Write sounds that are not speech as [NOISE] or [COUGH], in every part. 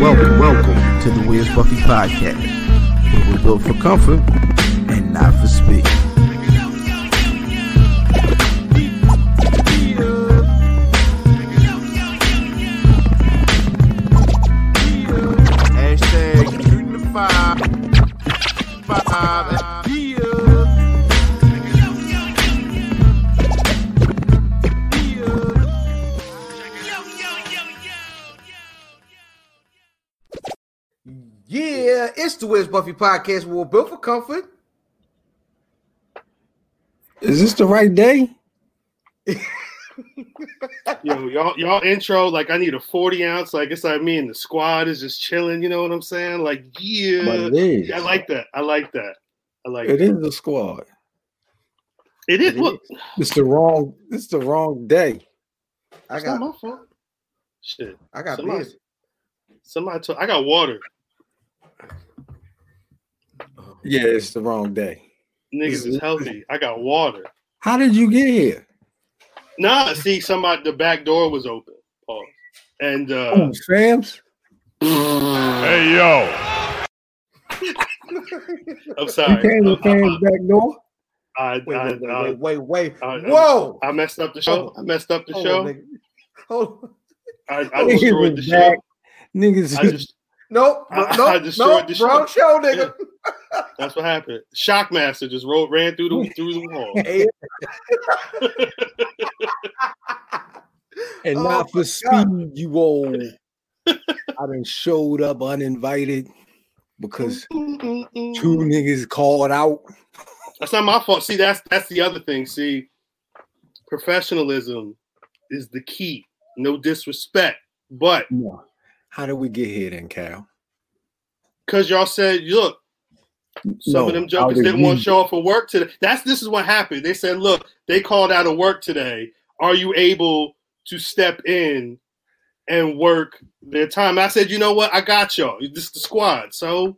Welcome, welcome to the Wiz Buffy Podcast. We're built for comfort and not for speed. Yeah, it's the Wiz Buffy Podcast. Where we're built for comfort. Is this the right day? [LAUGHS] Yo, y'all, y'all intro like I need a forty ounce. Like it's like me and the squad is just chilling. You know what I'm saying? Like yeah, But it is. I like that. I like that. I like It that. is the squad. It is. It Look, It's the wrong. It's the wrong day. I it's not got, my fault. Shit. I got somebody, this. somebody told. I got water. Yeah, it's the wrong day. Niggas is healthy. I got water. How did you get here? Nah, see, somebody the back door was open. Pause. And uh Oh, Sam's. Hey yo, [LAUGHS] I'm sorry. You sorry. came to I, Sam's back door. I, Wait, I, wait, wait, I, wait, wait, wait. I- Whoa! I messed up the show. I messed up the Hold show. on, nigga. Hold on. I, I [LAUGHS] destroyed the was show. Niggas. I just Nope, [LAUGHS] I- nope, I destroyed nope, the show. wrong show, nigga. That's what happened. Shockmaster just rolled, ran through the through the wall. [LAUGHS] And Oh not for my speed, you old. I done showed up uninvited because two [LAUGHS] niggas called out. That's not my fault. See, that's that's the other thing. See, professionalism is the key. No disrespect, but No. How did we get here then, Cal? because y'all said, look, some No, of them how jokers did didn't want to show up for work today. That's this is what happened. They said, look, they called out of work today. Are you able to step in and work their time? I said, you know what? I got y'all. This is the squad. So,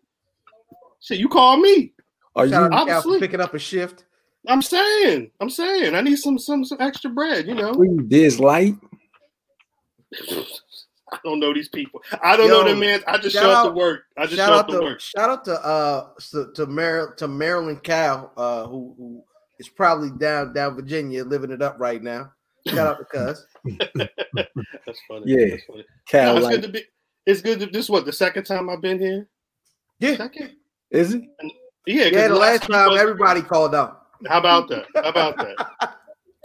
shit, you call me. Are you? shout out to Cal for Obviously. picking up a shift. I'm saying, I'm saying, I need some some some extra bread. You know, Please, this light. [LAUGHS] [LAUGHS] I don't know these people. I don't Yo, know them man. I just show up to work. I just show up to to work. shout out to uh to to, Mar- to Marilyn Cal, uh, who who is probably down down Virginia living it up right now. Shout out to [LAUGHS] Cuz. [LAUGHS] That's funny. Yeah. That's funny. Cal No, it's good to be. It's good to. This is what the second time I've been here. Yeah, Second. Is it? Yeah. 'cause yeah. The last few time was- everybody called out. How about that? How about that?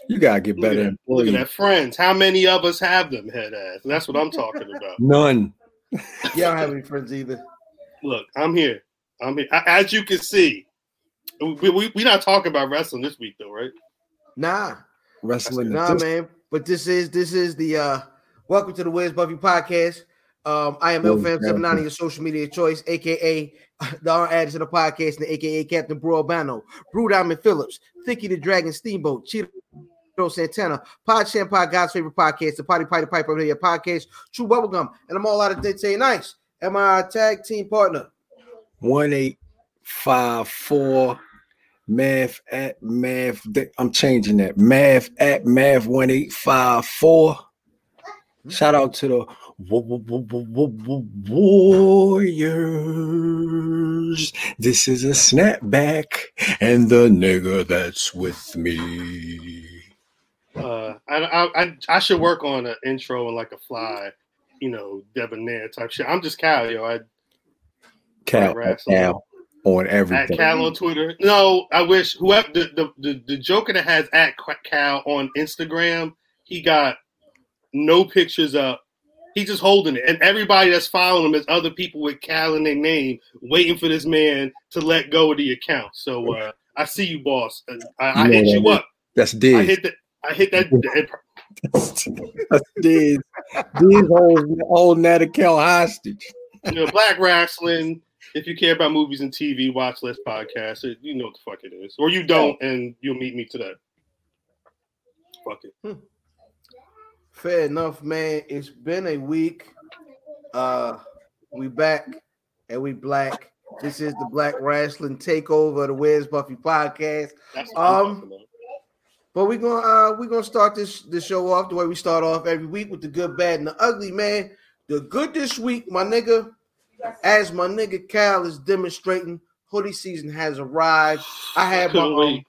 You gotta get Look at better. Look at that. Friends. How many of us have them head ass? That's what I'm talking about. None. [LAUGHS] Y'all don't have any friends either. Look, I'm here. I'm here. A- As you can see, we we we not talking about wrestling this week though, right? Nah, Wrestling. nah, is man. But this is this is the uh welcome to the Wiz Buffy podcast. Um, I am Oh, LFam79, your social media choice, aka [LAUGHS] the R ads of the podcast, and aka Captain Bro Albano, Brew Diamond Phillips, Thicky the Dragon Steamboat, Cheeto Santana, Pod Shampoo, God's favorite podcast, the Potty Potty Piper here podcast, True Bubblegum, and I'm all out of say nice. Am I a tag team partner? one eight five four math at math i'm changing that math at math one eight five four shout out to the wa- wa- wa- wa- wa- wa- warriors this is a snapback and the nigga that's with me Uh, I, I I I should work on an intro and like a fly, you know, debonair type shit. I'm just Cal, yo. I cal. Cal on at everything Cal on Twitter. No, I wish whoever the the, the, the Joker that has at Cal on Instagram, he got no pictures up. He's just holding it, and everybody that's following him is other people with Cal in their name, waiting for this man to let go of the account. So uh, I see you, boss. Uh, I, I hit you up. that's I hit that. I hit that. dead. Diz. Diz holding, holding that account hostage you know, Black Rasslin'. If you care about movies and TV, watch Let's Podcast. It- You know what the fuck it is, or you don't, and you'll meet me today. Fuck it. Fair enough, man. It's been a week. Uh, we back and we black. This is the Black Rasslin' Takeover, the Where's Buffy podcast. That's what Um, talking about. But we're gonna uh we're gonna start this this show off the way we start off every week with the good, bad, and the ugly, man. The good this week, my nigga, as my nigga Cal is demonstrating, hoodie season has arrived. I had my um.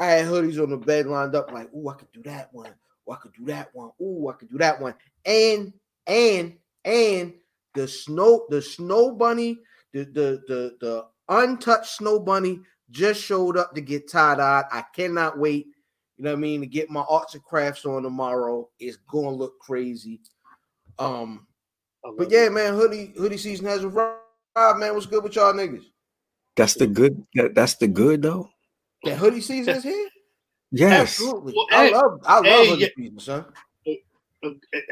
I had hoodies on the bed lined up, like, ooh, I could do that one. Ooh, I could do that one. Ooh, I could do that one. And and and the snow, the snow bunny, the the the the untouched snow bunny just showed up to get tie-dyed. I cannot wait. You know what I mean? To get my arts and crafts on tomorrow. is gonna look crazy. Um, I love but it. yeah, man, hoodie hoodie season has arrived, man. What's good with y'all niggas? That's the good. That, that's the good though. That hoodie season is here? [LAUGHS] Yes. Absolutely. Well, I hey, love I love hey, hoodie yeah. season, son.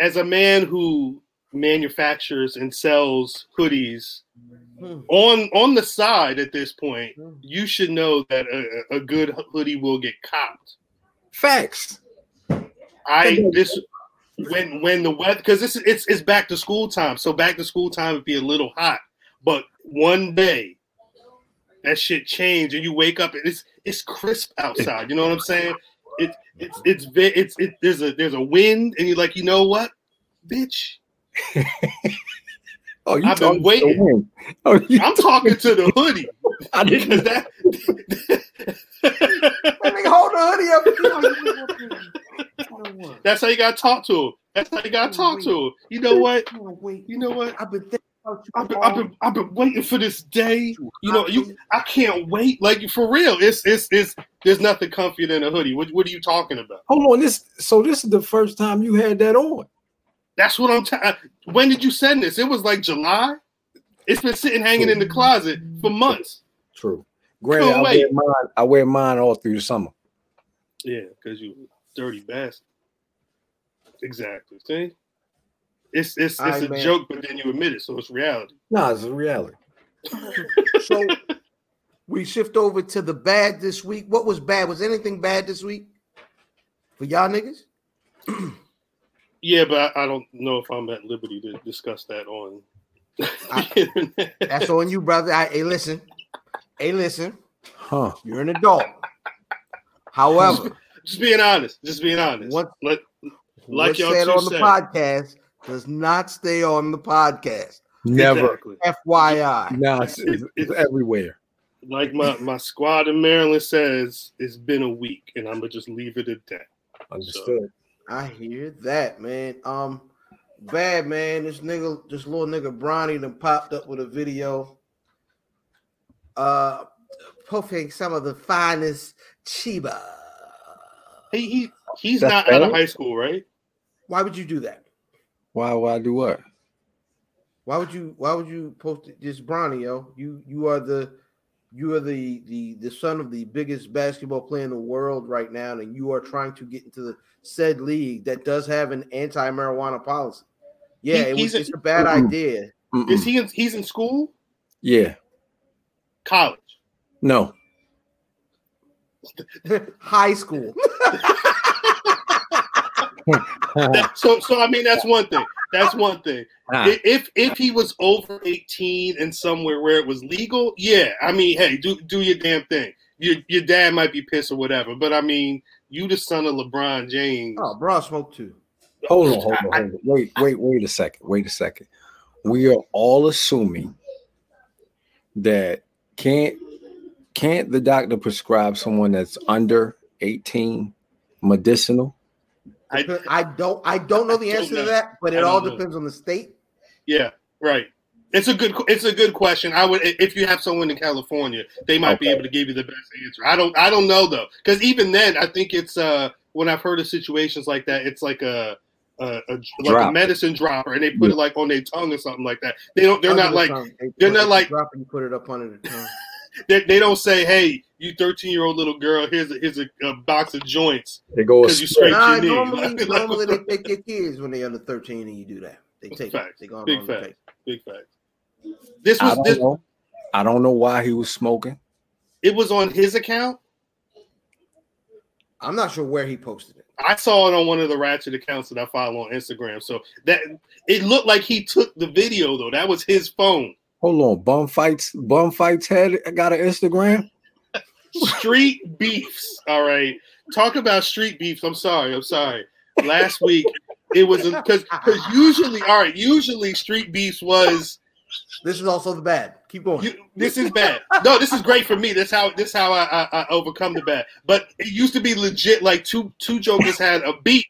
as a man who manufactures and sells hoodies Hmm. on on the side at this point, Hmm. you should know that a, a good hoodie will get copped. Facts. I this when when the weather because this is it's it's back to school time, so back to school time would be a little hot, but one day that shit change and you wake up and it's it's crisp outside. You know what I'm saying? It it's it's ve- it's it there's a there's a wind and you're like you know what, bitch. [LAUGHS] Oh, you I've been talking to waiting. Oh, [LAUGHS] you, I'm talking to the hoodie I didn't. know [LAUGHS] that. Let me hold the hoodie up. You know, you know what? That's how you gotta talk to him. That's how you gotta talk to him. You know what? You know, wait. You know what? I've been thinking. I've been, I've been, I've been waiting for this day. You know, you, I can't wait. Like for real, it's, it's, it's. There's nothing comfier than a hoodie. What, what are you talking about? Hold on. This. So this is the first time you had that on. That's what I'm. ta- uh, when did you send this? It was like July. It's been sitting hanging in the closet for months. True. Granted, I wear mine. I wear mine all through the summer. Yeah, because you dirty bastard. Exactly. See, it's it's it's a man. joke, but then you admit it, so it's reality. Nah, it's a reality. [LAUGHS] So we shift over to the bad this week. What was bad? Was anything bad this week for y'all niggas? [CLEARS THROAT] Yeah, but I, I don't know if I'm at liberty to discuss that on. I- [LAUGHS] That's on you, brother. I, hey, listen. Hey, listen. Huh. You're an adult. However, just being honest. Just being honest. What- Let, Like what's y'all said two on the said. podcast does not stay on the podcast. Never. Exactly. FYI. Nah, it's, it's, it's everywhere. Like my, my squad in Maryland says, it's been a week, and I'm gonna just leave it at that. Understood. I hear that, man. Um, bad man. This nigga, this little nigga Bronny done popped up with a video. Uh, posting some of the finest Chiba. He he he's That's not out of high school, right? Why would you do that? Why? Why do what? Why would you? Why would you post this, Bronny? Yo, you you are the you are the the the son of the biggest basketball player in the world right now, and you are trying to get into the said league that does have an anti-marijuana policy. Yeah, He- it was, he's a- it's a bad Mm-mm. idea. Mm-mm. Is he in, he's in school? Yeah. College. No. [LAUGHS] High school. [LAUGHS] That- so so I mean that's one thing. That's one thing. I- If if he was over 18 and somewhere where it was legal, yeah. I mean, hey, do do your damn thing. Your your dad might be pissed or whatever, but I mean, you the son of LeBron James. Oh, bro, I smoke too. hold on, hold on, hold on. Wait, wait, wait a second. Wait a second. We are all assuming that can't can't the doctor prescribe someone that's under 18 medicinal? I- I don't I don't know the don't answer know. to that, but it all know. depends on the state. Yeah, right. It's a good it's a good question. I would if you have someone in California, they might be able to give you the best answer. I don't I don't know though, because even then, I think it's uh when I've heard of situations like that, it's like a. a, a like a medicine dropper, and they put it like on their tongue or something like that. They don't. They're Under not the like. They they're not like- drop and you put it up under the tongue. They, they don't say, "Hey, you 13 year old little girl, here's a, here's a, a box of joints." They go 'Cause you straight- Nah, your knee. normally, Like, [LAUGHS] normally they take their kids when they're under 13 and you do that. They take Facts. They go on Big on the facts. Big fact. This was don't this. know. I don't know why he was smoking. It was on his account. I'm not sure where he posted it. I saw it on one of the ratchet accounts that I follow on Instagram. So that it looked like he took the video though. That was his phone. Hold on, bum fights, bum fights had got an Instagram. Street beefs. All right. talk about street beefs. I'm sorry. I'm sorry. Last week it was because because usually, all right, usually street beefs was This is also the bad. Keep going. you, this is bad. No, this is great for me. That's how this how I, I, I overcome the bad. But it used to be legit. Like two two jokers had a beat.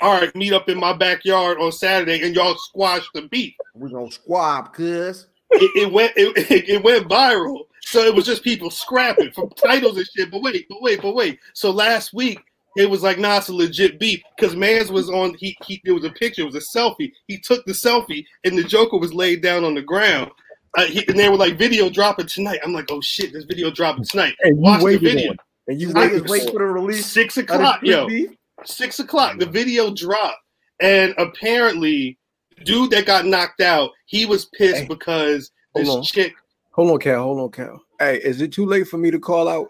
All right, meet up in my backyard on Saturday, and y'all squash the beat. We're gonna squab, cuz. It, it went it, [LAUGHS] it went viral. So it was just people scrapping from titles and shit. But wait, but wait, but wait. So last week it was like, nah, it's a legit beef because Mans was on. He, he there was a picture. It was a selfie. He took the selfie, and the Joker was laid down on the ground. Uh, he, and they were like, video dropping tonight. I'm like, oh shit, this video dropping tonight. And you Watch the video. on. And you These waited niggas for wait it. for the release. Six o'clock, yo. beef. Six o'clock. The video dropped, and apparently, dude that got knocked out, he was pissed Hey, because this on. chick. Hold on, Cal. Hold on, Cal. Hey, is it too late for me to call out?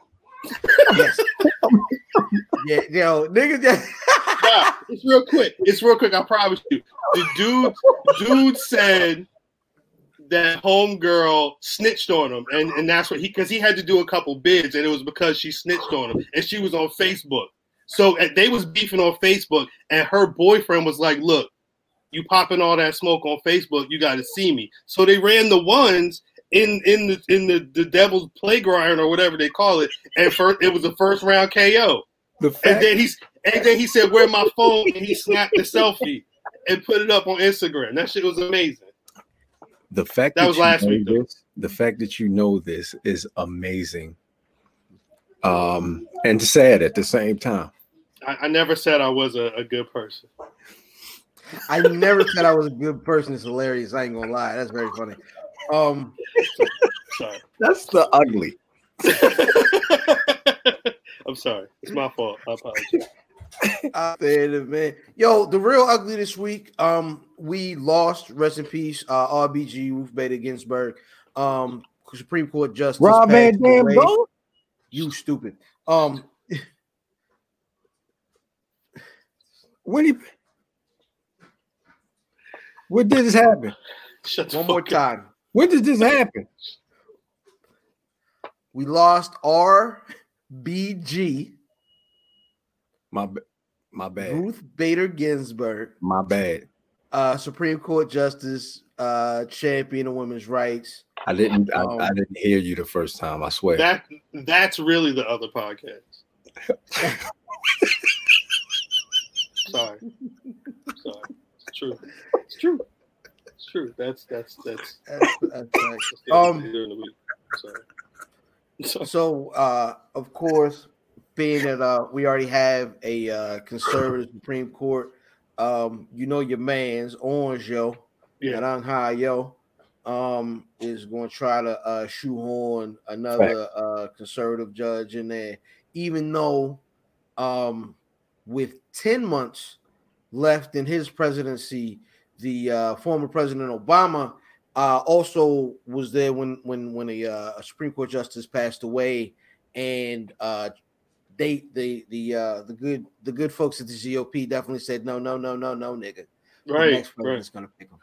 Yes. [LAUGHS] yeah, yo, niggas. Just, [LAUGHS] Nah, it's real quick. It's real quick. I promise you. The dude, dude said that homegirl snitched on him, and and that's what he because he had to do a couple bids, and it was because she snitched on him, and she was on Facebook. So they was beefing on Facebook, and her boyfriend was like, "Look, you popping all that smoke on Facebook, you got to see me." So they ran the ones in in the in the, the devil's playground or whatever they call it, and first it was a first round KO. The And then he's and then he said, "Where my phone?" And he snapped the selfie and put it up on Instagram. That shit was amazing. the fact That was you last know week. This, the fact that you know this is amazing. Um, and sad at the same time. I, I never said I was a, a good person. I never said I was a good person. It's hilarious. I ain't gonna lie. That's very funny. Um, Sorry. That's the ugly. [LAUGHS] I'm sorry. It's my fault. I apologize. out there, man. Yo, the real ugly this week. Um, we lost. Rest in peace. Uh, RBG Ruth Bader Ginsburg. Um, Supreme Court Justice Rob Van Dam, bro. You stupid. Um, When he, when did this happen? Shut one more fuck up. time. When did this happen? We lost RBG My, my bad. Ruth Bader Ginsburg, My bad. uh, Supreme Court Justice, uh, champion of women's rights. I didn't. I, Um, I didn't hear you the first time. I swear. That that's really the other podcast. [LAUGHS] Sorry. Sorry. It's true. It's true. It's true. That's that's that's, That's- that's right. [LAUGHS] Um, during the week. Sorry. Sorry. So, uh, of course, being that uh, we already have a uh, conservative Supreme Court, um, you know your man's Orange Yo, Yeah. Garang Ha Yo, um, is going to try to uh, shoehorn another uh, conservative judge in there, even though um, with 10 months left in his presidency, the uh, former President Obama uh, also was there when when when a, uh, a Supreme Court justice passed away, and uh, they the the uh, the good the good folks at the GOP definitely said no no no no no nigga the Right. next Right. gonna pick him.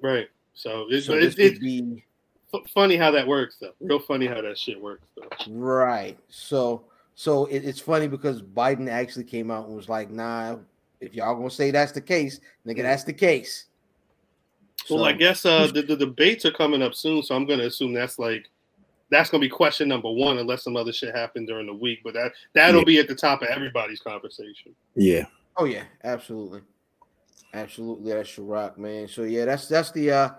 Right. So it's So it's could be funny how that works though. Real funny how that shit works though. right. So so it, it's funny because Biden actually came out and was like, nah, if y'all gonna say that's the case, nigga, that's the case. Well, So- I guess uh, the, the debates are coming up soon, so I'm going to assume that's like that's going to be question number one, unless some other shit happened during the week. But that that'll Yeah. be at the top of everybody's conversation. yeah. Oh yeah, absolutely, absolutely. That's your rock, man. So yeah, that's that's the uh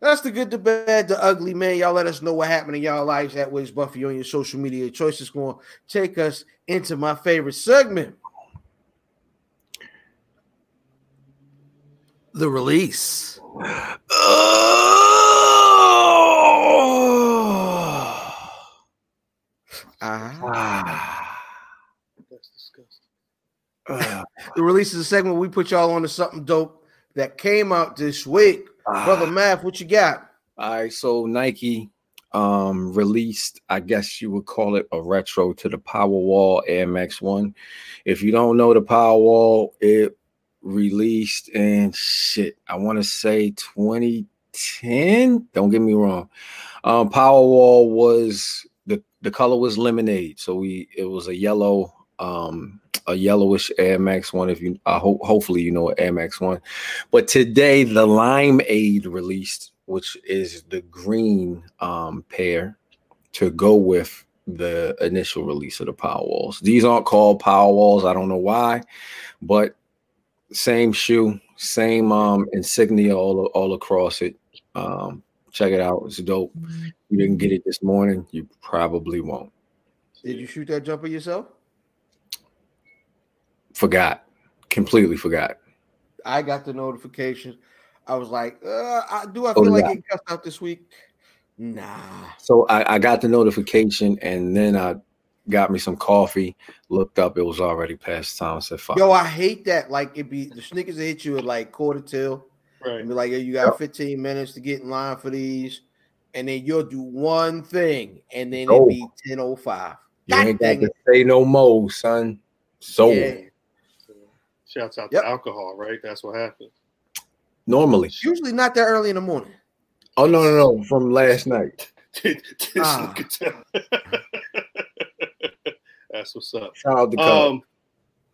that's the good, the bad, the ugly, man. Y'all let us know what happened in y'all lives at Wiz Buffy on your social media choices. Going to take us into my favorite segment, the release. Ah. That's disgusting. Ah. The release is a segment we put y'all on to something dope that came out this week. Brother Math, what you got? All right, so Nike um released, I guess you would call it a retro to the Powerwall Air Max One. If you don't know the Powerwall, it released in shit, I want to say 2010. Don't get me wrong. Um, Powerwall was the the color was lemonade, so we it was a yellow um, a yellowish Air Max one. If you, I hope, hopefully you know Air Max one. But today the Limeade released, which is the green um, pair to go with the initial release of the Power Walls. These aren't called Power Walls. I don't know why, but same shoe, same um insignia all all across it. Um, check it out. It's dope. You didn't get it this morning. You probably won't. Did you shoot that jumper yourself? Forgot. Completely forgot. I got the notification. I was like, uh, I, do I Oh, feel like yeah. getting cussed out this week? Nah. So I, I got the notification and then I got me some coffee, looked up, it was already past time. I said, fuck. Yo, I hate that. Like it be the sneakers hit you at like quarter till. Right. And be like, yo, you got 15 minutes to get in line for these. And then you'll do one thing and then Oh. it be 1005. you God ain't got to say no more, son. So Yeah. Shouts out Yep. to alcohol, right? That's what happened. normally. Usually not that early in the morning. Oh no, no, no. From last night. [LAUGHS] This Ah. [LAUGHS] nigga tell- That's what's up. Shout out to Um,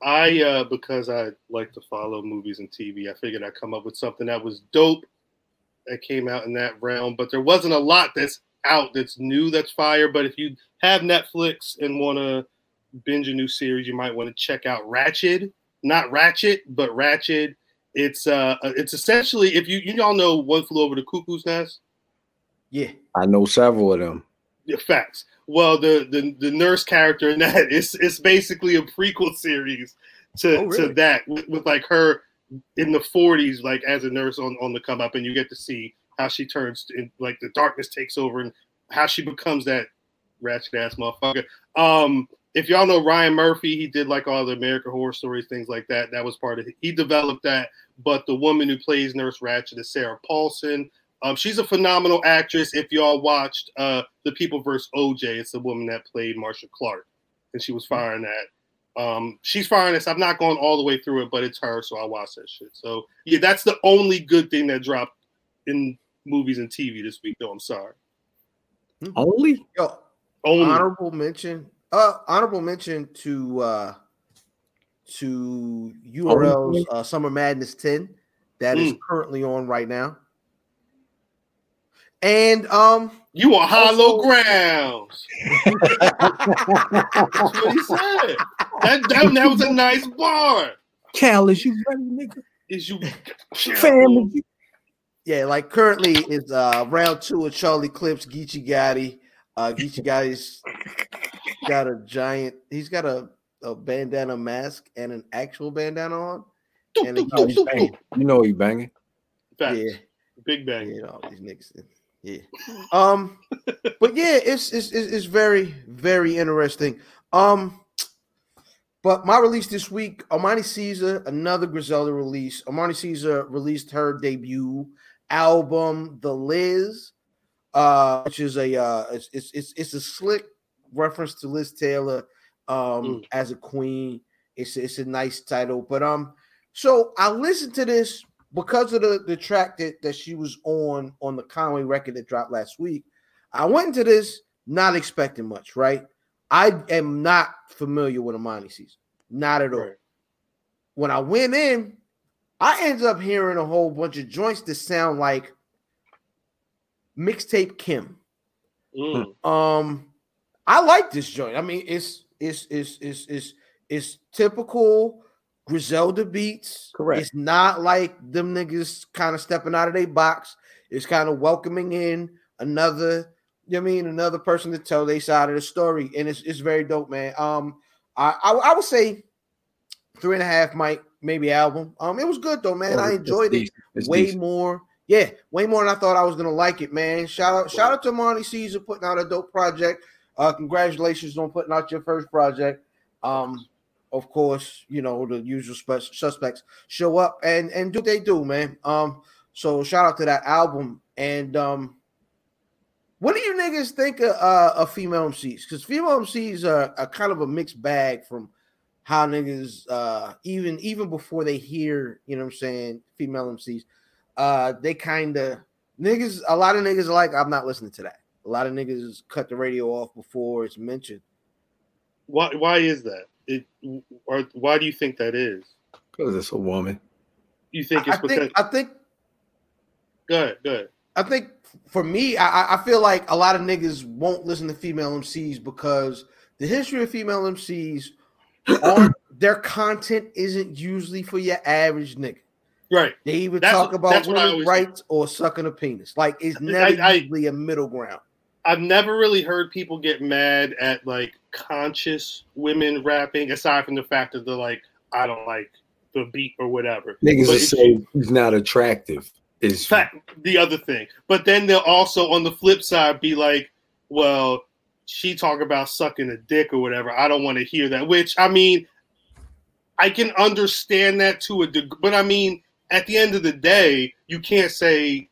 I uh, because I like to follow movies and TV, I figured I'd come up with something that was dope that came out in that realm. But there wasn't a lot that's out that's new that's fire. But if you have Netflix and want to binge a new series, you might want to check out Ratched. Not Ratchet, but Ratched. It's uh, it's essentially if you you all know One Flew Over the Cuckoo's Nest. Yeah. I know several of them. Yeah, facts. Well, the, the the nurse character in that [LAUGHS] is it's basically a prequel series to Oh, really? to that with, with like her in the 40s, like as a nurse on on the come up, and you get to see how she turns in like the darkness takes over and how she becomes that ratchet ass motherfucker. Um, if y'all know Ryan Murphy, he did like all the American Horror Stories, things like that. That was part of it. He developed that. But the woman who plays Nurse Ratched is Sarah Paulson. Um, she's a phenomenal actress. If y'all watched uh, The People vs. OJ, it's the woman that played Marcia Clark, and she was firing that. Um, she's firing this. I'm not going all the way through it, but it's her, so I watch that shit. So yeah, that's the only good thing that dropped in movies and TV this week. Though I'm sorry, Only? Yo, only honorable mention. Uh honorable mention to uh to URL's uh, Summer Madness 10 that is Mm. currently on right now. And um you on hollow Also- grounds. That's what he said. That, that, that was a nice bar. Cal, is you ready, nigga? Is you Family. yeah, like currently is uh round two of Charlie Clips, Geechee Gotti. Uh Geechee Gotti's got a giant he's got a, a bandana mask and an actual bandana on. And a Oh, he's banging. You know he banging. Facts. Yeah. Big bang. you know these niggas. Yeah. [LAUGHS] Um, but yeah, it's, it's it's very very interesting. Um, but my release this week, Armani Caesar, another Griselda release. Armani Caesar released her debut album, The Liz, uh, which is a uh, it's it's it's, it's a slick reference to Liz Taylor, um, Mm. as a queen. It's it's a nice title, but um, so I listened to this because of the, the track that, that she was on on the Conway record that dropped last week. I went into this not expecting much, right? I am not familiar with Armani Caesar, not at all. Right. When I went in, I ended up hearing a whole bunch of joints that sound like mixtape Kim. Mm. Um, I like this joint. I mean, it's it's it's it's it's it's typical Griselda beats. Correct. It's not like them niggas kind of stepping out of their box. It's kind of welcoming in another, you know what I mean, another person to tell their side of the story, and it's it's very dope, man. Um, I I, I would say three and a half might maybe album. Um, it was good though, man. I enjoyed it decent. Way decent. more. Yeah, way more than I thought I was gonna like it, man. Shout out, shout out to Marty Caesar putting out a dope project. Uh, congratulations on putting out your first project. Um, of course, you know the usual spe- suspects show up and and do they do, man. Um, so shout out to that album. And um, what do you niggas think of, uh, of female MCs? Because female MCs are, are kind of a mixed bag from how niggas uh even even before they hear, you know what I'm saying, female MCs uh they kind of niggas a lot of niggas like i'm not listening to that a lot of niggas cut the radio off before it's mentioned Why? Why is that? It or why do you think that is? Because it's a woman. You think I it's because think I think Good, good. I think for me, I, I feel like a lot of niggas won't listen to female MCs because the history of female MCs aren't [COUGHS] their content isn't usually for your average nigga. Right. They even That's talk about that's what I women's always rights or sucking a penis. Like it's never I- usually a middle ground. I've never really heard people get mad at like conscious women rapping, aside from the fact that they're like, I don't like the beat or whatever. Niggas will say he's not attractive. Is fact the other thing. But then they'll also on the flip side be like, well, she talk about sucking a dick or whatever. I don't want to hear that. Which I mean, I can understand that to a degree, but I mean, at the end of the day, you can't say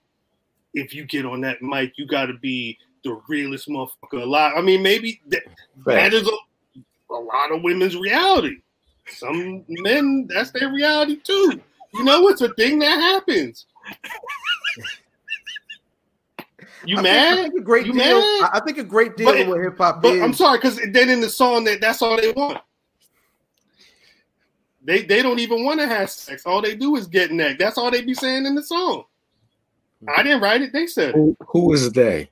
if you get on that mic, you got to be the realest motherfucker alive. I mean, maybe that, that is a, a lot of women's reality. Some men, that's their reality too. You know, it's a thing that happens. You I mad? Think, I think a great You deal. mad? I I think a great deal But- of what hip hop But is. I'm sorry, because then in the song that that's all they want. They they don't even want to have sex. All they do is get neck. That's all they be saying in the song. I hmm. didn't write it. They said who, who is they?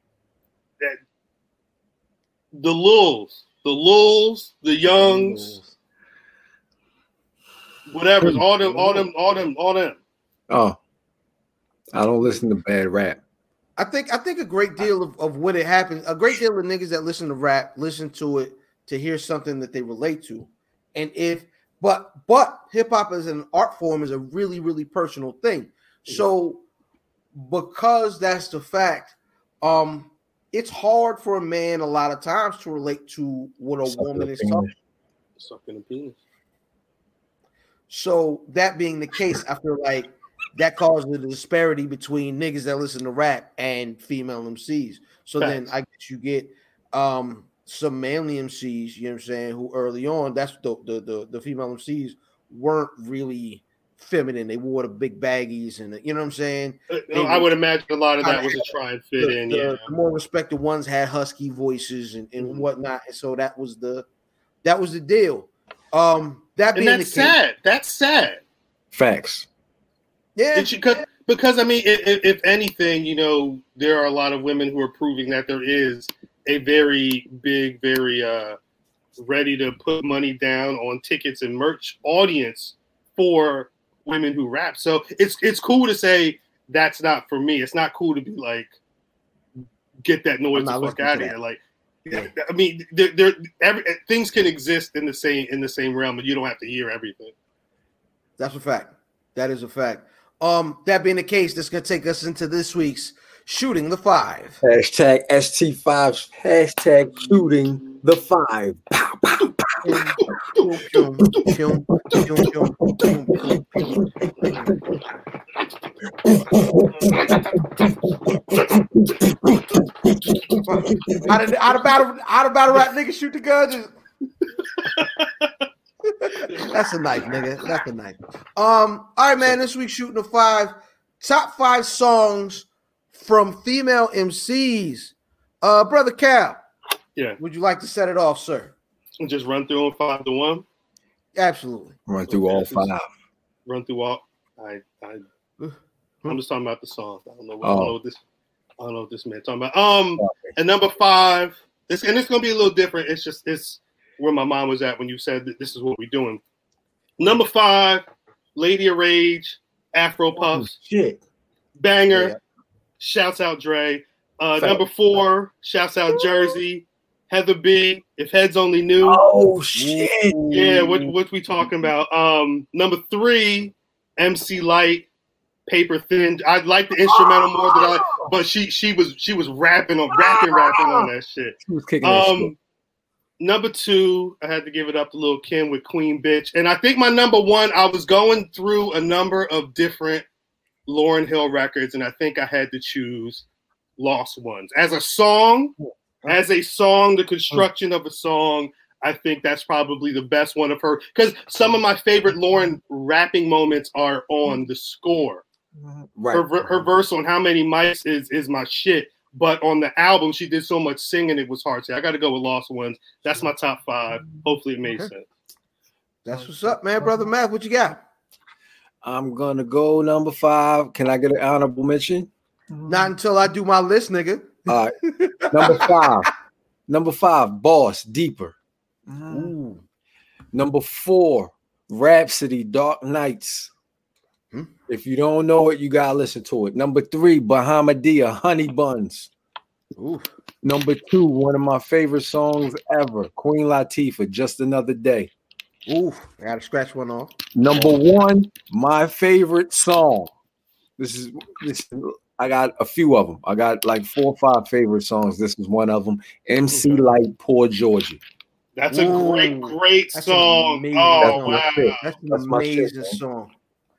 The Lulz, the Lulz, the Youngs, whatever. All them, all them, all them, all them. Oh, I don't listen to bad rap. I think I think a great deal of, of what it happens, a great deal of niggas that listen to rap listen to it to hear something that they relate to. And if but but hip hop as an art form is a really, really personal thing. So because that's the fact, um, it's hard for a man a lot of times to relate to what a Sucking woman is talking. Sucking a penis. So that being the case, I feel like that causes a disparity between niggas that listen to rap and female MCs. So then I guess you get um some manly MCs, you know what I'm saying, who early on that's the the the, the female MCs weren't really feminine. They wore the big baggies and the, you know what I'm saying? Uh, I would imagine a lot of that I- was to try and fit the, in. the- Yeah. the more respected ones had husky voices and, and Mhm. whatnot. And so that was the that was the deal. Um that And being that's the case, sad. That's sad. Facts. yeah, It should, because, because I mean, if, if anything, you know, there are a lot of women who are proving that there is a very big, very uh, ready to put money down on tickets and merch audience for women who rap. So it's it's cool to say that's not for me. It's not cool to be like, get that noise the fuck out of here. Like, Yeah. I mean, there, there every, things can exist in the same in the same realm, but you don't have to hear everything. That's a fact. That is a fact. Um, that being the case, that's gonna take us into this week's shooting the five. Hashtag ST5. Hashtag shooting the five. Pow, pow, Out of out of battle out of battle rap nigga shoot the gun. Just... [LAUGHS] That's a knife, nigga. That's a knife. Um, all right, man. This week shooting the five top five songs from female MCs. Uh, brother Cal, Yeah, would you like to set it off, sir? And just run through them five to one. Absolutely. Run through all five. run through all. I, I, I'm just talking about the songs. I don't know. What, I Oh. don't know what this. I don't know what this man talking about. Um, and number five. This and it's gonna be a little different. It's just it's where my mind was at when you said that this is what we're doing. Number five, Lady of Rage, Afro Puffs, Shit. banger. Yeah. Shouts out Dre. Uh, number four, shouts out Jersey, Heather B. If heads only knew. Oh shit. Yeah, what what we talking about? Um, number three, MC Lyte, Paper Thin. I like the instrumental more than I, like, but she she was she was rapping on rapping rapping on that shit. He was kicking that shit. Um, number two, I had to give it up to Lil Kim with Queen Bitch, and I think my number one. I was going through a number of different Lauryn Hill records, and I think I had to choose Lost Ones as a song. As a song, the construction of a song, I think that's probably the best one of her because some of my favorite Lauryn rapping moments are on the score. Right. Her, her verse on how many mics is is my shit. But on the album, she did so much singing, it was hard to. I got to go with Lost Ones. That's my top five. Hopefully, it made Okay. sense. That's what's up, man, brother Matt. What you got? I'm gonna go number five. Can I get an honorable mention? Not until I do my list, nigga. All right. [LAUGHS] number [LAUGHS] five. Number five, Boss Deeper. Ooh. Number four, Rapsody Dark Nights. Hmm. If you don't know it, you gotta listen to it. Number three, Bahamadia, Honey Buns. Ooh. Number two, one of my favorite songs ever, Queen Latifah, Just Another Day. Ooh. I gotta scratch one off. Number one, my favorite song. This is this. I got a few of them. I got like four or five favorite songs. This is one of them. MC Lyte, Poor Georgie. That's a great, Ooh, great that's song. amazing Oh song. wow, That's. That's an That's my shit, amazing song.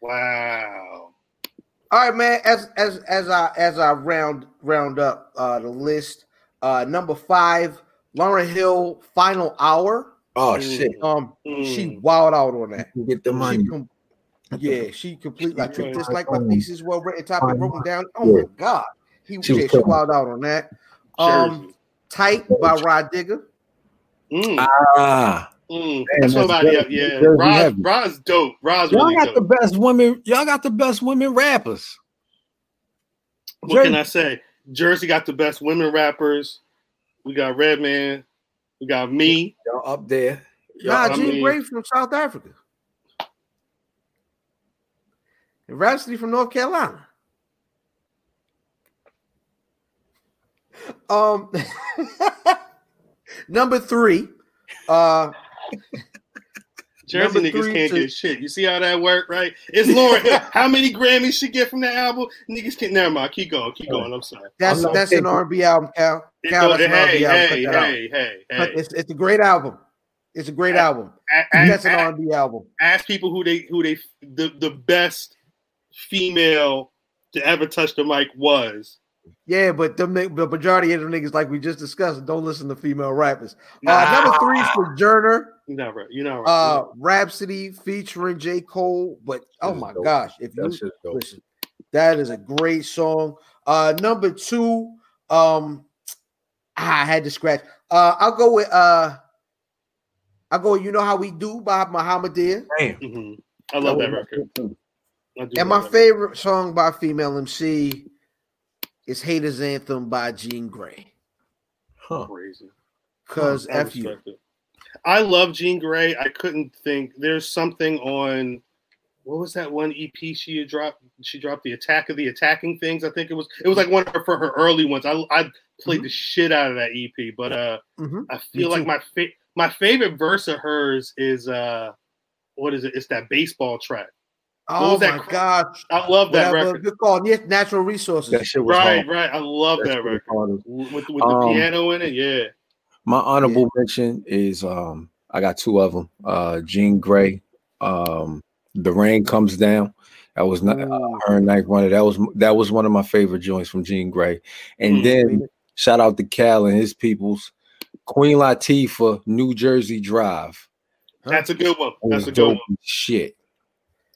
wow. All right, man. As as as I as I round round up uh the list, uh number five, Lauryn Hill, Final Hour. Oh Mm. shit! Um, she Mm. wowed out on that. Get the money. She com- yeah, [LAUGHS] she completely. I treat this like my thesis, well written, topic broken down. Oh yeah. my god, he She was yeah, she killing out on that. Um, Jersey. tight by Rah Digga. Mm, Ah, mm. Man, That's that's somebody. Yeah, Jersey- yeah. Jersey Rod's, dope. Rod's y'all really got the best women. Y'all got the best women rappers. What can I say? Jersey got the best women rappers. We got Redman. We got me. Y'all up there. Nah, I Jean mean- Grae from South Africa. And Rapsody from North Carolina. Um, [LAUGHS] number three, uh, Jersey niggas can't to- get shit. You see how that work, right? It's Lauryn. [LAUGHS] How many Grammys she get from the album? Niggas can't. Never mind. Keep going. Keep going. I'm sorry. that's I'm not that's an R&B album, Cal. It Cal, go- that's an hey, R&B album. hey, Cut that out. hey, hey, hey. It's, it's a great album. It's a great album. A- a- That's an R&B album. ask people who they who they the, the best female to ever touch the mic was. Yeah, but them, the majority of them niggas, like we just discussed, don't listen to female rappers. Uh, number three is Sojourner. You're not right. You're not right. uh Rapsody featuring J. Cole. But oh my dope. gosh, if you That shit's listen, that is a great song. Uh number two, um I had to scratch. Uh I'll go with uh I'll go with You Know How We Do by Bahamadia. Damn. Mhm. I love that was record. my And love my that favorite song by female MC is Haters Anthem by Jean Grae. Huh. Crazy. Cause I F you. I love Jean Grae. I couldn't think. There's something on. What was that one EP she had dropped? She dropped the Attack of the Attacking Things. I think it was. It was like one of her for her early ones. I I played the shit out of that EP, but uh, Mhm. I feel like my fa- my favorite verse of hers is uh, what is it? It's that baseball track. Oh was that my cr- gosh. I love that Whatever, record. good call. Yes, natural resources. That shit was Right, hard. right. I love That that record with with the Um, piano in it. Yeah. My honorable mention is um I got two of them. Uh Jean Grae, um The Rain Comes Down. That was not uh, Ooh. her 9th Wonder. That was that was one of my favorite joints from Jean Grae. And Mm. then shout out to Cal and his peoples. Queen Latifah, New Jersey Drive. That's a good one. That's a good one. dope Shit.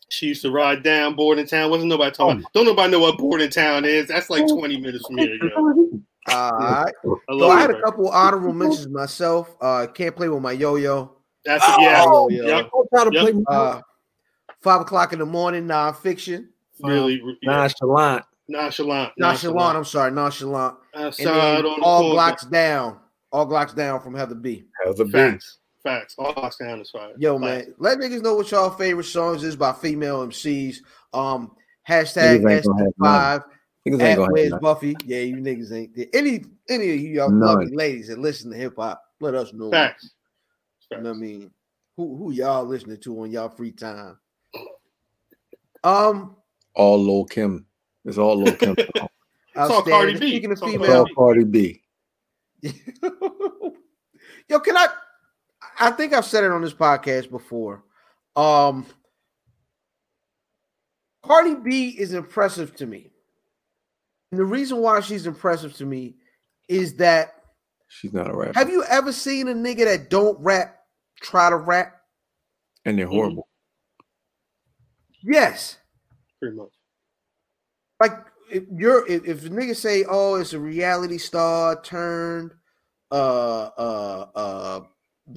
She used to ride down Bordentown. Wasn't nobody talking about. Don't nobody know what Bordentown is. That's like 20 minutes from here. Yo. All right. I So I had it. a couple honorable mentions myself. Uh, can't play with my yo-yo. That's a, yeah. Oh, Yep. yeah. Don't try to Yep. play Uh, five o'clock in the morning, nonfiction. Really yeah. nonchalant. nonchalant. Nonchalant. I'm sorry, nonchalant. And Outside then all corner. blocks down. All blocks down from Heather B. Heather B. Facts. Facts. All blocks down is fine. Yo, Facts. man, let niggas know what y'all favorite songs is by female MCs. Um, hashtag ain't gonna have ST5 Niggas ain't at gonna Where's. Buffy. Yeah, you niggas ain't there. Any any of you y'all None. lovely ladies that listen to hip hop, let us know. Facts. You know what I mean? Who who y'all listening to on y'all free time? Um, all Lil Kim. It's all Lil Kim. [LAUGHS] It's all outstanding. Cardi B. Speaking of It's all It's female, all Cardi B. [LAUGHS] Yo, can I? I think I've said it on this podcast before. Um, Cardi B is impressive to me, and the reason why she's impressive to me is that She's not a rapper. have you ever seen a nigga that don't rap try to rap? and they're horrible. Yes, Pretty much. like if you're if, if a nigga say, "Oh, it's a reality star turned uh uh uh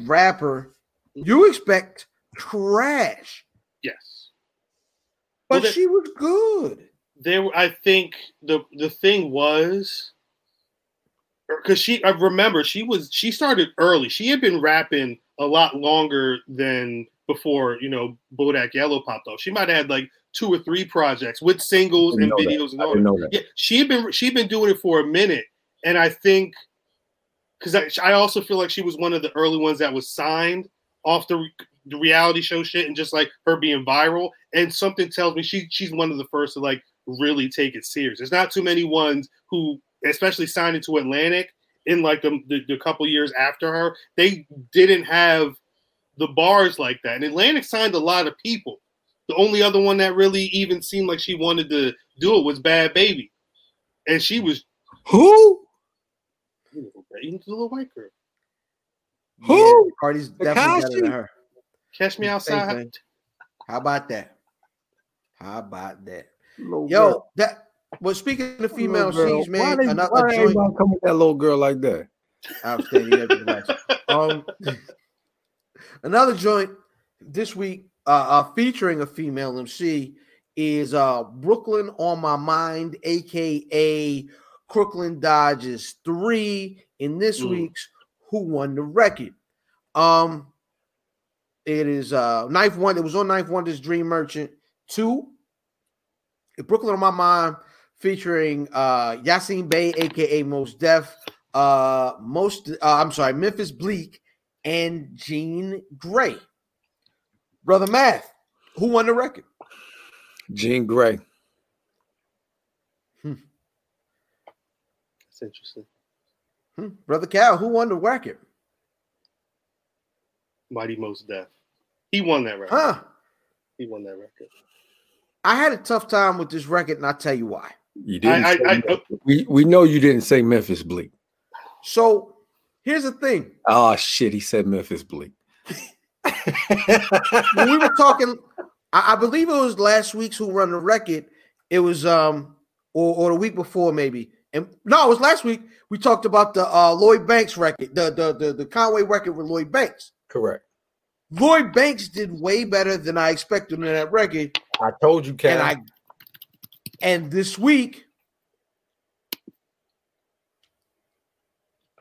rapper," you expect trash, Yes. but Well, the- she was good. there i think the the thing was er, because she i remember she was she started early she had been rapping a lot longer than before you know bodak yellow popped off she might have had like two or three projects with singles and Didn't that. videos and I all didn't that. know that. yeah she had been she had been doing it for a minute and i think because I, I also feel like she was one of the early ones that was signed off the, re- the reality show shit and just like her being viral. And something tells me she she's one of the first to like really take it serious. There's not too many ones who especially signed into atlantic in like the, the, the couple years after her they didn't have the bars like that. And atlantic signed a lot of people. The only other one that really even seemed like she wanted to do it was bad baby. And she was Who? Even the little white girl Who? Yeah, Cardi's definitely better than her. catch me outside thing. How about that? How about that? Little Yo, girl. that. Well, speaking of female Little girl. scenes, man, Why, they, another why joint. everybody come with that little girl like that? Outstanding. You have to. Um, [LAUGHS] another joint this week, uh, uh, featuring a female MC, is uh Brooklyn on My Mind, aka Crooklyn Dodgers three. In this Mm. week's Who Won the Record? Um, it is uh 9th Wonder. It was on 9th Wonder. This Dream Merchant two. Brooklyn on My Mind, featuring uh Yasiin Bey, aka Mos Def, uh most uh, I'm sorry, Memphis Bleek and Jean Grae. Brother Math, who won the record? Jean Grae. That's interesting. Hmm. Brother Cal, who won the record? Mighty Mos Def. He won that record. Huh. He won that record. I had a tough time with this record, and I'll tell you why. You didn't. I, say I, I, we we know you didn't say Memphis Bleek. So here's the thing. Oh shit, he said Memphis Bleek. [LAUGHS] When we were talking, I, I believe it was last week's who run the record. It was um or, or the week before, maybe. And no, it was last week. We talked about the uh Lloyd Banks record, the the the, the Conway record with Lloyd Banks. Correct. Lloyd Banks did way better than I expected in that record. I told you, Cal. And I and this week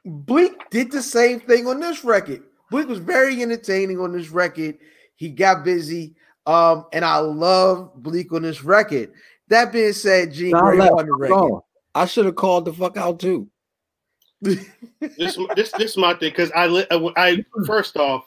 Bleek did the same thing on this record. Bleek was very entertaining on this record. He got busy. Um, and I love Bleek on this record. That being said, Jean Nah, Grae won the I'm record. I should have called the fuck out too. this this this is my thing because I I first off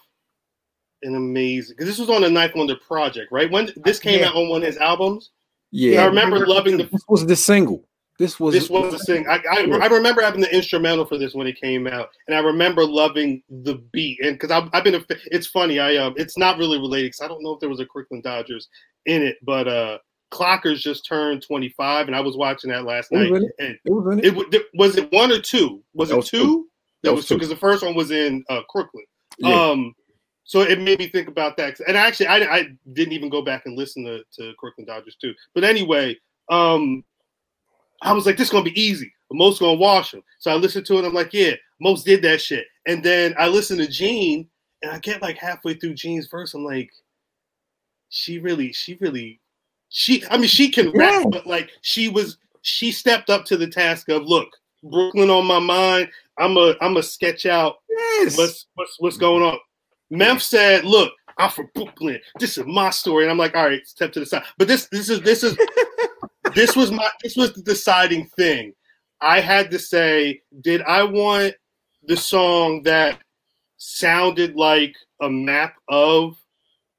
an amazing because this was on the 9th Wonder project, right? When this came Yeah. out on one of his albums, Yeah, I remember loving the this was the single. This was this was the thing. I, I I remember having the instrumental for this when it came out, and I remember loving the beat. And because I've, I've been, a, it's funny. I um, it's not really related because I don't know if there was a Crooklyn Dodgers in it, but uh, Clockers just turned 25, and I was watching that last night. And It was it. it was it one or two? Was That it was two? two. That That was two two. because the first one was in uh, Crooklyn. Yeah. Um, so it made me think about that. And actually, I, I didn't even go back and listen to, to Crooklyn Dodgers too. But anyway, um, I was like, this is gonna be easy. Mos gonna wash him. So I listened to it. I'm like, yeah, Mos did that shit. And then I listened to Jean, and I get like halfway through Jean's verse. I'm like, she really, she really, she. I mean, she can rap, Yeah. but like she was, she stepped up to the task of look, Brooklyn on my mind. I'm a, I'm a sketch out yes. what's what's what's going on. Memph said, "Look, I'm from Brooklyn. This is my story." And I'm like, "All right, step to the side." But this this is this is [LAUGHS] this was my this was the deciding thing. I had to say, did I want the song that sounded like a map of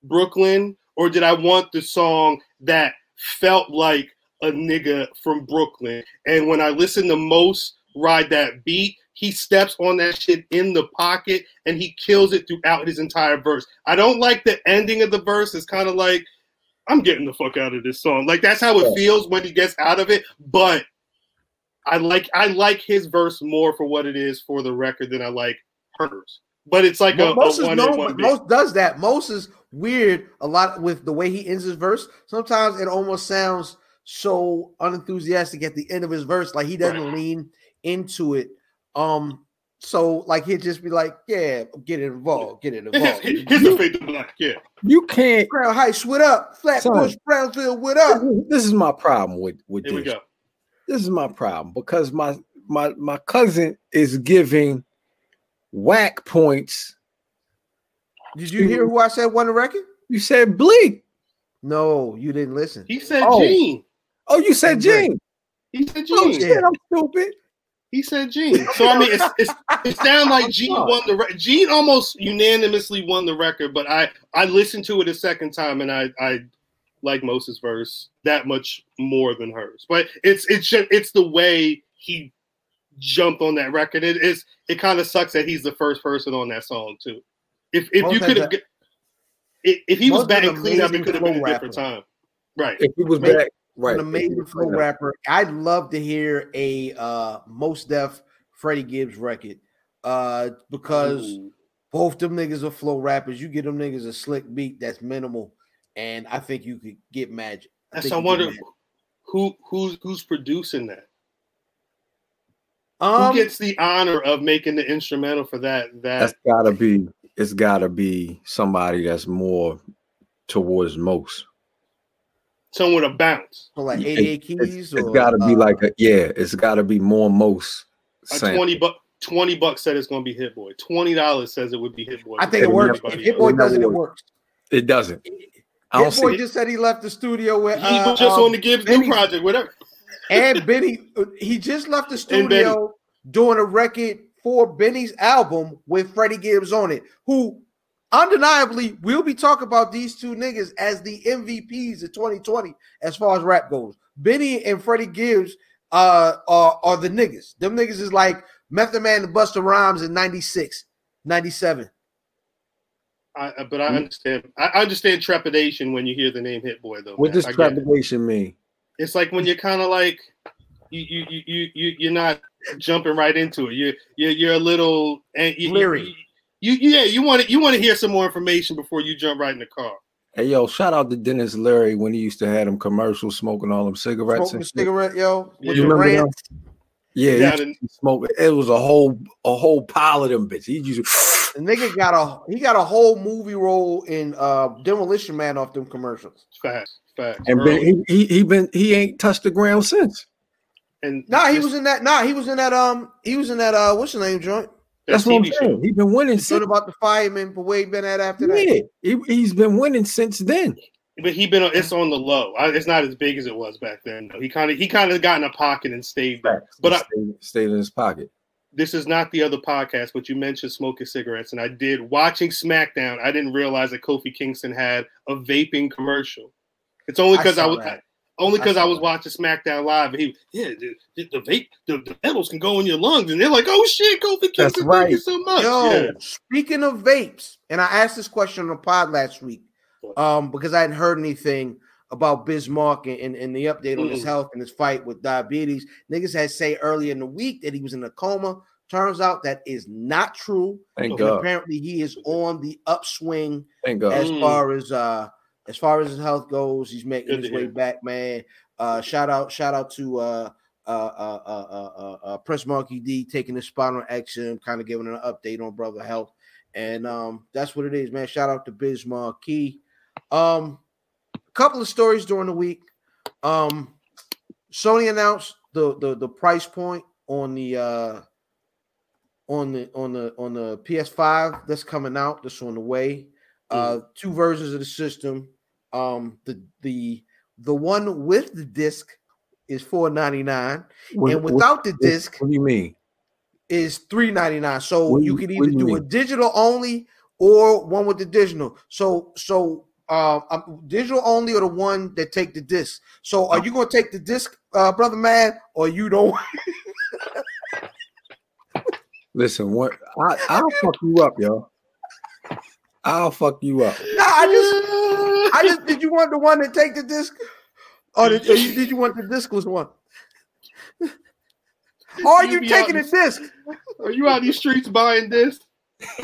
Brooklyn, or did I want the song that felt like a nigga from Brooklyn? And when I listen to Mos ride that beat, he steps on that shit in the pocket and he kills it throughout his entire verse. I don't like the ending of the verse. It's kind of like, I'm getting the fuck out of this song. Like that's how it Yeah. feels when he gets out of it. But I like I like his verse more for what it is for the record than I like hers. But it's like a, most a one known, one most does that. Moses weird a lot with the way he ends his verse. Sometimes it almost sounds so unenthusiastic at the end of his verse, like he doesn't Right. lean into it. Um, So like he'd just be like, "Yeah, get involved, get it [LAUGHS] involved." Here's the fade to black. Yeah. You can't. Crown Heights, what up? Flatbush, Son. Brownsville, what up? This is my problem with with Here we this. go. This is my problem because my my my cousin is giving whack points. Did you hear who I said won the record? You said Bleek. No, you didn't listen. He said Oh. Jean. Oh, you said Great. Jean. He said Jean. Oh Jean. shit, I'm stupid. He said Jean. So I mean, it's, it's it sounds like Jean oh. won the re- Jean almost unanimously won the record, but I I listened to it a second time and I I like Moses' verse that much more than hers. But it's it's just, it's the way he jumped on that record. It is it kind of sucks that he's the first person on that song too. If if Most you could have if, if he was Most of clean up, it could have been a flow different rapper. time. Right. If he was Make- back, right? An amazing flow rapper. I'd love to hear a uh Mos Def Freddie Gibbs record. Uh because Ooh. both them niggas are flow rappers. You get them niggas a slick beat that's minimal, and I think you could get magic. I That's I wonder magic. who who's who's producing that. Um, Who gets the honor of making the instrumental for that? That That's gotta be. It's gotta be somebody that's more towards most. someone to bounce. for like 88 keys. it's or, gotta be uh, like a yeah. It's gotta be more most. A sample. twenty buck, twenty bucks said it's going to be Hit Boy. Twenty dollars says it would be Hit Boy. I think it works. If Hit. Boy It does it, it works. works. It doesn't. I don't Hit Boy see. just said he left the studio with He uh, was just uh, on the Gibbs new project, whatever. And Benny. He just left the studio doing a record for Benny's album with Freddie Gibbs on it, who undeniably will be talking about these two niggas as the MVPs of 2020 as far as rap goes. Benny and Freddie Gibbs uh, are, are the niggas. Them niggas is like Method Man and Busta Rhymes in 96, 97. I, I- but I understand. I I understand trepidation when you hear the name Hit Boy, though. What man. does I get it. trepidation mean? It's like when you're kind of like you you you you you you're not jumping right into it. You you you're a little and you, Leery. You, you yeah you want to you want to hear some more information before you jump right in the car. Hey yo, shout out to Denis Leary when he used to have them commercials smoking all them cigarettes. Smoking a and shit. cigarette, yo. With You the remember rant. them? Yeah, he Down used in- to smoke. It was a whole a whole pile of them bitches. He used to, The nigga got a he got a whole movie role in uh Demolition Man off them commercials. Fast, fast. and early. been, he, he he been he ain't touched the ground since. and Nah, he was in that. Nah, he was in that. Um, he was in that. Uh, what's the name joint? that That's what I'm saying. He been winning What since. about the fireman? But where he been at after that? Yeah, he, he's been winning since then. But he been on, it's on the low. I, it's not as big as it was back then. Though. He kind of he kind of got in a pocket and stayed back. But I, stayed, stayed in his pocket. This is not the other podcast, but you mentioned smoking cigarettes, and I did watching SmackDown. I didn't realize that Kofi Kingston had a vaping commercial. It's only because I, saw was that. only because I, saw was that. watching SmackDown live, and he yeah the, the, vape the, the pedals can go in your lungs, and they're like, oh shit, Kofi That's Kingston, thank you so much. Yo, Yeah. speaking of vapes, and I asked this question on the pod last week, um, because I hadn't heard anything about Biz Markie and, and, and the update on his health and his fight with diabetes. Niggas had say earlier in the week that he was in a coma. Turns out that is not true. Thank God. apparently he is on the upswing Thank God. as Mm. far as uh as far as his health goes, he's making his way back, man. Uh shout out, shout out to uh uh uh uh uh, uh, uh Prince Markie Dee taking the spot on XM, kind of giving an update on brother health. And um that's what it is, man. Shout out to Biz Markie. Um couple of stories during the week. Um Sony announced the the the price point on the uh on the on the on the PS5 that's coming out that's on the way. Uh two versions of the system. Um the the the one with the disc is 499 What- and what- without the disc What do you mean? is 399 so What you you- can either do do a digital only or one with the digital so so uh, um, digital only or the one that take the disc so are you going to take the disc uh brother man or you don't [LAUGHS] Listen, what I, I'll fuck you up, yo. I'll fuck you up. nah, i just i just did you want the one that take the disc or did, or you, did you want the discless one or [LAUGHS] are You you taking out the disc [LAUGHS] Are you out these streets buying this? [LAUGHS]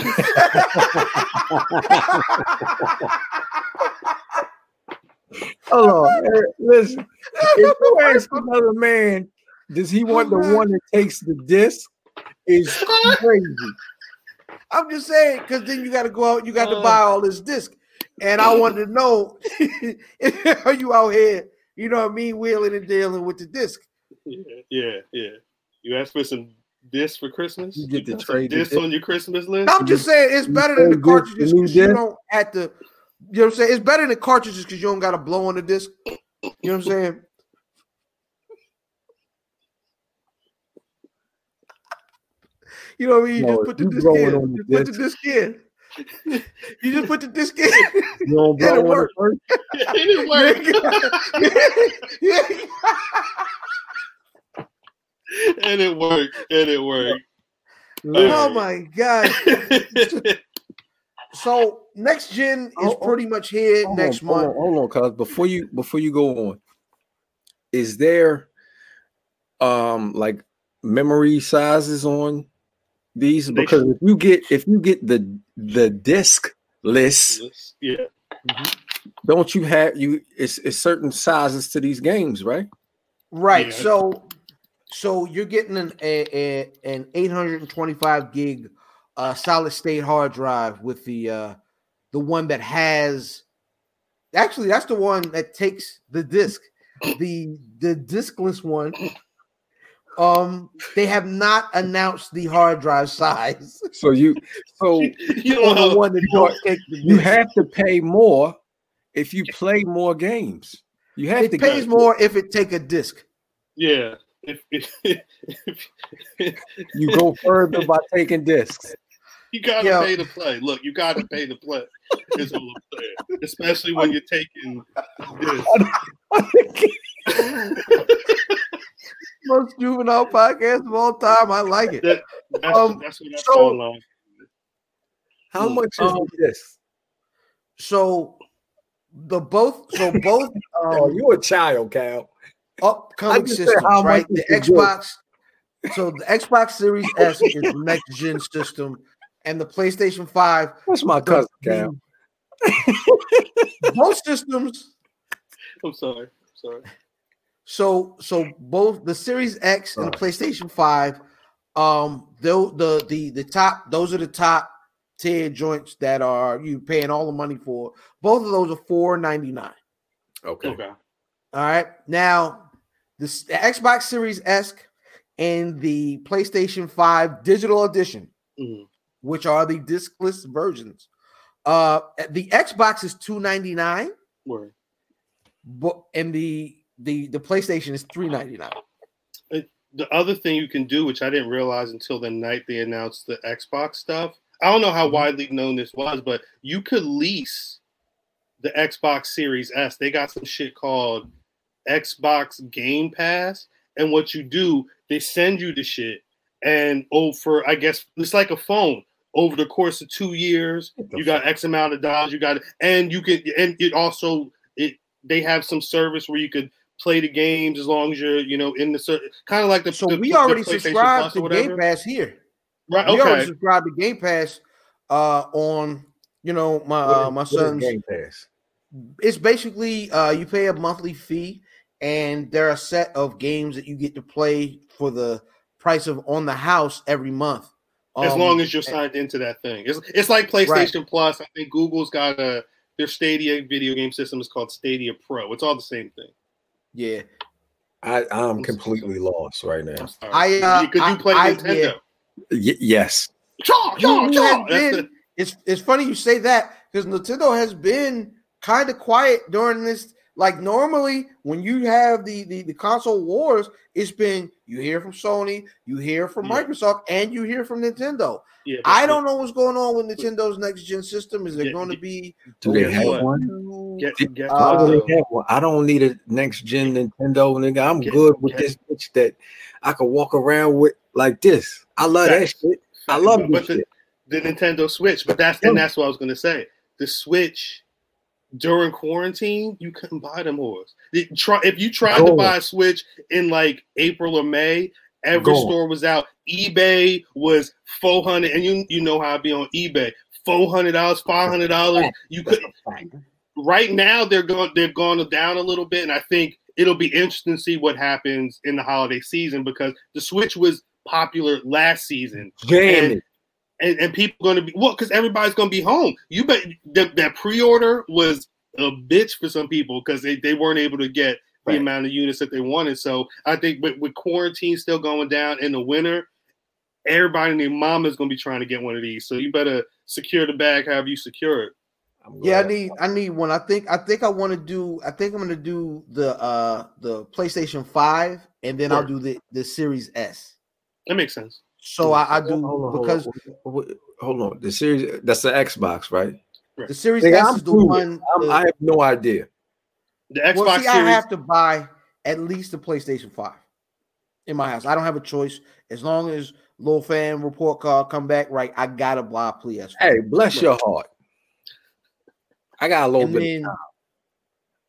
Hold on. Listen, if you [LAUGHS] ask another man, does he want the one that takes the disc? is [LAUGHS] crazy. I'm just saying because then you got to go out, you got to Uh. buy all this disc, and I wanted to know are you out here? You know what I mean, wheeling and dealing with the disc. Yeah, yeah, yeah. You asked for some discs for Christmas. You get to trade the discs disc. on your Christmas list. I'm just saying it's better than the cartridges because you don't have to. You know what I'm saying? It's better than cartridges because you don't got to blow on the disc. You know what I'm saying? You know what I mean? You No, just put the disc in. on the Just put the disc. disc in. [LAUGHS] You just put the disc in. You don't [LAUGHS] It'll blow on work. it first? [LAUGHS] it didn't work. And it worked. And it worked. oh my god! [LAUGHS] So next gen is Oh, oh. pretty much here Hold next on, hold month. on, hold on, cuz before you before you go on, is there um like memory sizes on these? Because if you get if you get the the disc list, yeah. don't you have you it's, it's certain sizes to these games, right? Right. Yeah. So so you're getting an a, a, an 825 gig uh, solid state hard drive with the uh, the one that has actually that's the one that takes the disc. The the diskless one. Um, they have not announced the hard drive size So you so [LAUGHS] You on know, the one that don't take the you have to pay more if you play more games. You have to It pays get- more if it take a disc. yeah. If, if, [LAUGHS] if, You go further by taking discs. [LAUGHS] you gotta Yo. pay to play. Look, you gotta pay to play. Is all I'm saying. Especially when you're taking this. [LAUGHS] Most juvenile podcast of all time. I like it. That, that's, Um, that's what I so- saw. How Hmm. much is Um, the disc? So the both so both Oh, um, you a child, Cal. Upcoming I just said systems, right? The is the Xbox. So the Xbox Series [LAUGHS] S is the next gen system, and the PlayStation Five. What's my cousin, Cal? [LAUGHS] the- both systems. I'm sorry. I'm sorry. So so both the Series X and the PlayStation Five. Um, though the the the top those are the top tier joints that are you paying all the money for. Both of those are four ninety nine. Okay. Okay. All right. Now, this, the Xbox Series S and the PlayStation 5 Digital Edition, Mhm. which are the discless versions. Uh the Xbox is 299, Word. but and the the the PlayStation is 399. the other thing you can do, which I didn't realize until the night they announced the Xbox stuff. I don't know how Mhm. widely known this was, but you could lease the Xbox Series S. They got some shit called Xbox Game Pass, and what you do, they send you the shit, and oh, for I guess it's like a phone. Over the course of two years, you got X amount of dollars. You got it, and you can, and it also it they have some service where you could play the games as long as you're, you know, in the ser- kind of like the. So the- we already PlayStation subscribed to. Game Pass here. Right. okay. We already Okay. subscribed to Game Pass uh on you know my uh, my son's Game Pass. it's basically uh you pay a monthly fee and there are a set of games that you get to play for the price of on the house every month as Um, long as you're signed into that thing. It's it's like PlayStation Plus. I think Google's got a their Stadia video game system is called Stadia Pro. It's all the same thing. yeah I, I'm completely lost right now. I'm uh, because you I- play I- Nintendo. Y- yes. Chaw, chaw, Who chaw. been- it's it's funny you say that because Nintendo has been kind of quiet during this like normally when you have the, the the console wars it's been you hear from Sony you hear from Yeah. Microsoft and you hear from Nintendo yeah, but- I don't know what's going on with Nintendo's next gen system is there Yeah, going to be Do they have what? one? Get, get, Uh, do they have one? I don't need a next gen Nintendo, nigga. I'm Get- good with get- this bitch that I can walk around with like this. I love that shit. I love But this the- shit. the Nintendo Switch, but that's and that's what I was gonna say. The Switch during quarantine, you couldn't buy them horse. Try if you tried to buy a Switch in like April or May, every Go. store was out. eBay was four hundred, and you you know how I be on eBay. Four hundred dollars, five hundred dollars. You could right now they're going they've gone down a little bit, and I think it'll be interesting to see what happens in the holiday season because the Switch was popular last season. Damn and, and, and people going to be well because everybody's going to be home. You bet that, that pre-order was a bitch for some people because they, they weren't able to get the Right. amount of units that they wanted. So I think with, with quarantine still going down in the winter, everybody and their mama is going to be trying to get one of these. So you better secure the bag however you secure it. Yeah, I need I need one. I think I think I want to do I think I'm gonna do the uh the PlayStation 5 and then I'll do the the Series S. That makes sense. So I, I do Hold on, because hold on. hold on. The series that's the Xbox, right? the Series Nigga, S I'm is the one. I'm- the- I have no idea. The Xbox well, see, I have to buy at least the PlayStation 5 in my house. I don't have a choice. As long as Lil Fan report card come back right, I gotta buy a PS5. Hey, bless your heart. I got a little and bit. then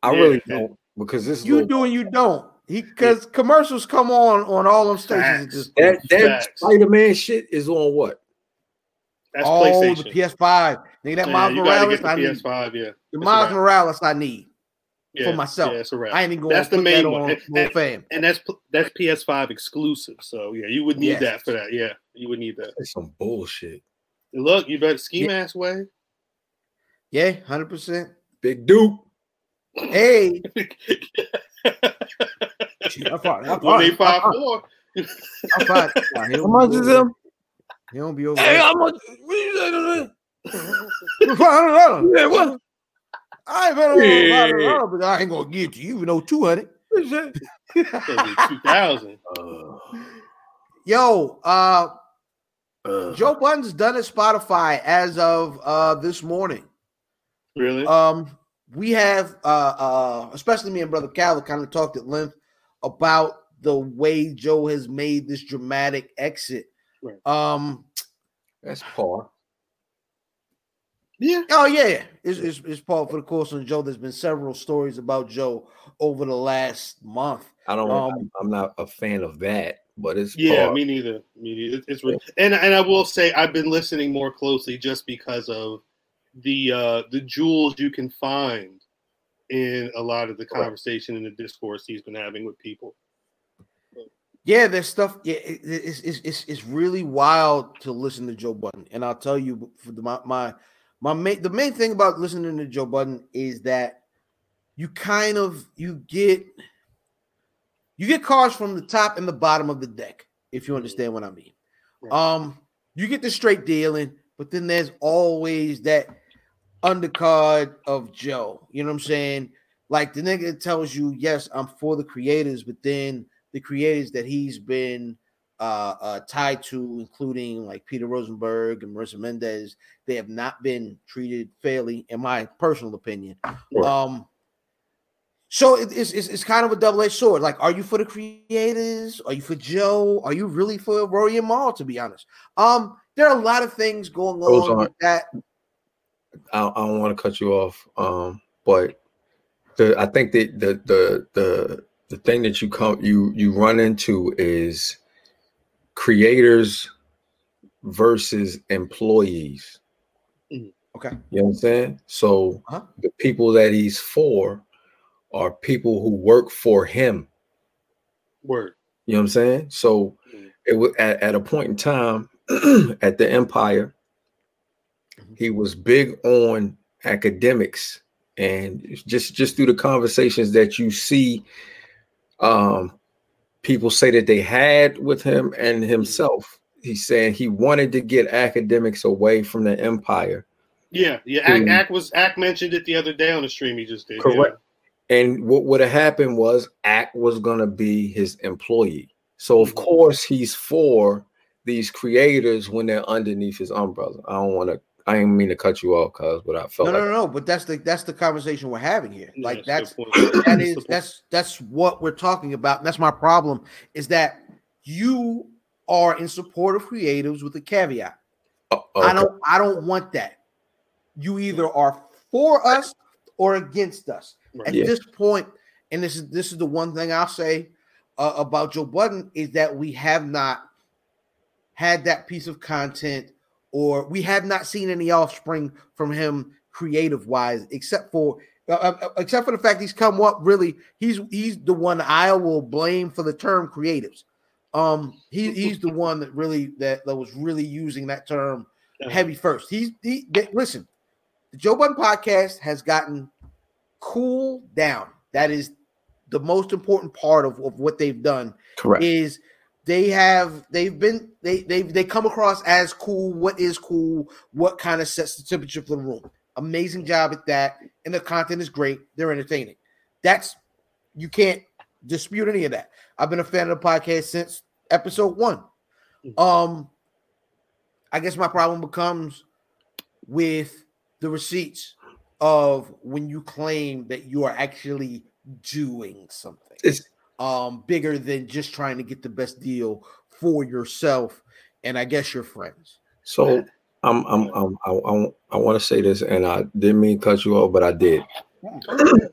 I Yeah. really don't because this you little- do and you don't. He because commercials come on on all them stations at Facts. this that that Spider Man shit is on what? That's oh, PlayStation. the PS5. Nigga, that Yeah, Miles Morales, the I need. PS5. Yeah, The That's Miles right. Morales, I need yeah, for myself. Yeah, it's a wrap. I ain't even going That's to the put that main one. on And- Lil Fam. and that's that's PS5 exclusive. So yeah, you would need Yes. that for that. Yeah, you would need that. That's some bullshit. Look, you better ski Yeah. mask way. Yeah, hundred percent. Big Duke. Hey, [LAUGHS] I'm fine. I'm One fine. five I'm four. I'm fine. Nah, he How much is him? He don't be over Hey, how much? What you say to [LAUGHS] I that? Yeah, what? ain't better Yeah. yeah. but I ain't gonna give to you. You know, two hundred. What you say? Two thousand. Uh, [LAUGHS] Yo, uh, uh, Joe Budden's done at Spotify as of uh this morning. Really? Um, we have uh uh especially me and brother Cal kind of talked at length about the way Joe has made this dramatic exit. Right. Um, that's par. yeah. oh yeah, yeah. It's, it's, it's Paul for the course on Joe. There's been several stories about Joe over the last month. I don't. Um, I'm not a fan of that, but it's Yeah, par. me neither. Me neither. It- It's re- and and I will say I've been listening more closely just because of the uh the jewels you can find in a lot of the conversation and the discourse he's been having with people. Yeah, there's stuff. Yeah, it, it's, it's it's it's really wild to listen to Joe Budden, and I'll tell you for the, my my my main the main thing about listening to Joe Budden is that you kind of you get you get cars from the top and the bottom of the deck if you understand what I mean. Right. Um, you get the straight dealing, but then there's always that undercard of Joe. You know what I'm saying? Like the nigga tells you, yes, I'm for the creators, but then the creators that he's been uh, uh, tied to, including like Peter Rosenberg and Marissa Mendez, they have not been treated fairly, in my personal opinion. Right. Um, so it- it's, it's it's kind of a double edged sword. Like, are you for the creators? Are you for Joe? Are you really for Rory and Mal? To be honest, um, there are a lot of things going on with that. I, I don't want to cut you off, um, but the I think that the the the the thing that you come you you run into is creators versus employees. Okay. You know what I'm saying? So Uh-huh. the people that he's for are people who work for him. Word. You know what I'm saying? So Mm. it was at, at a point in time [CLEARS THROAT] at the Empire. He was big on Akademiks and just just through the conversations that you see um people say that they had with him and himself he's saying he wanted to get Akademiks away from the empire Yeah, yeah. Ack. Ack was Ack mentioned it the other day on the stream he just did. Correct. and what would have happened was act was going to be his employee so of Mhm. course he's for these creators when they're underneath his umbrella i don't want to i didn't mean to cut you off cuz but i felt No, no, like no, no. But that's the that's the conversation we're having here. Yeah. Like Yeah, that's that's a good point. that That's is the point. that's that's what we're talking about. And that's my problem is that you are in support of creatives with a caveat. Oh, I don't I don't want that. You either are for us or against us. Right. At Yeah. this point, and this is this is the one thing I'll say uh, about Joe Budden is that we have not had that piece of content, or we have not seen any offspring from him creative wise, except for uh, uh, except for the fact he's come up really. He's he's the one I will blame for the term creatives. Um, he he's the one that really that, that was really using that term heavy first. He's he they, listen, the Joe Budden podcast has gotten cool down. That is the most important part of, of what they've done Correct. is they have they've been they they they come across as cool. What is cool? What kind of sets the temperature for the room? Amazing job at that, and the content is great. They're entertaining. That's you can't dispute any of that. I've been a fan of the podcast since episode one. Um, I guess my problem becomes with the receipts of when you claim that you are actually doing something It's um bigger than just trying to get the best deal for yourself and I guess your friends. so I'm I'm, I'm I, I, I want to say this, and I didn't mean to cut you off, but I did. [CLEARS THROAT]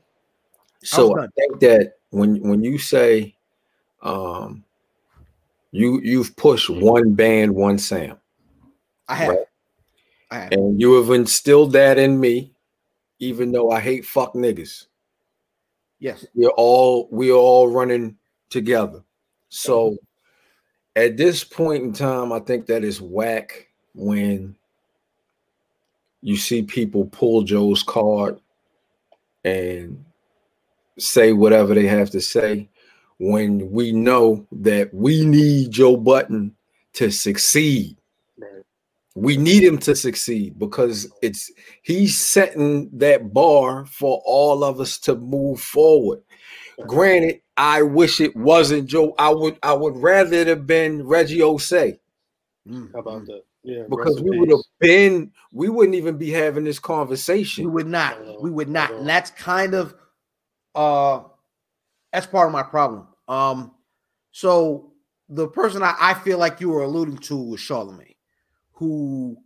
So I done. think that when when you say um you you've pushed one band, one Sam. I have. Right. I have. and you have instilled that in me, even though I hate fuck niggas. Yes. We're all we're all running together. So at this point in time, I think that is whack when you see people pull Joe's card and say whatever they have to say when we know that we need Joe Budden to succeed. Right. We need him to succeed because it's he's setting that bar for all of us to move forward. Granted, I wish it wasn't Joe. I would I would rather it have been Reggie Ossé Mm, How about mm. that? Yeah, because we would have been we wouldn't even be having this conversation. We would not. Not at all. We would Not not. And that's kind of uh that's part of my problem. Um so the person I, I feel like you were alluding to was Charlemagne, who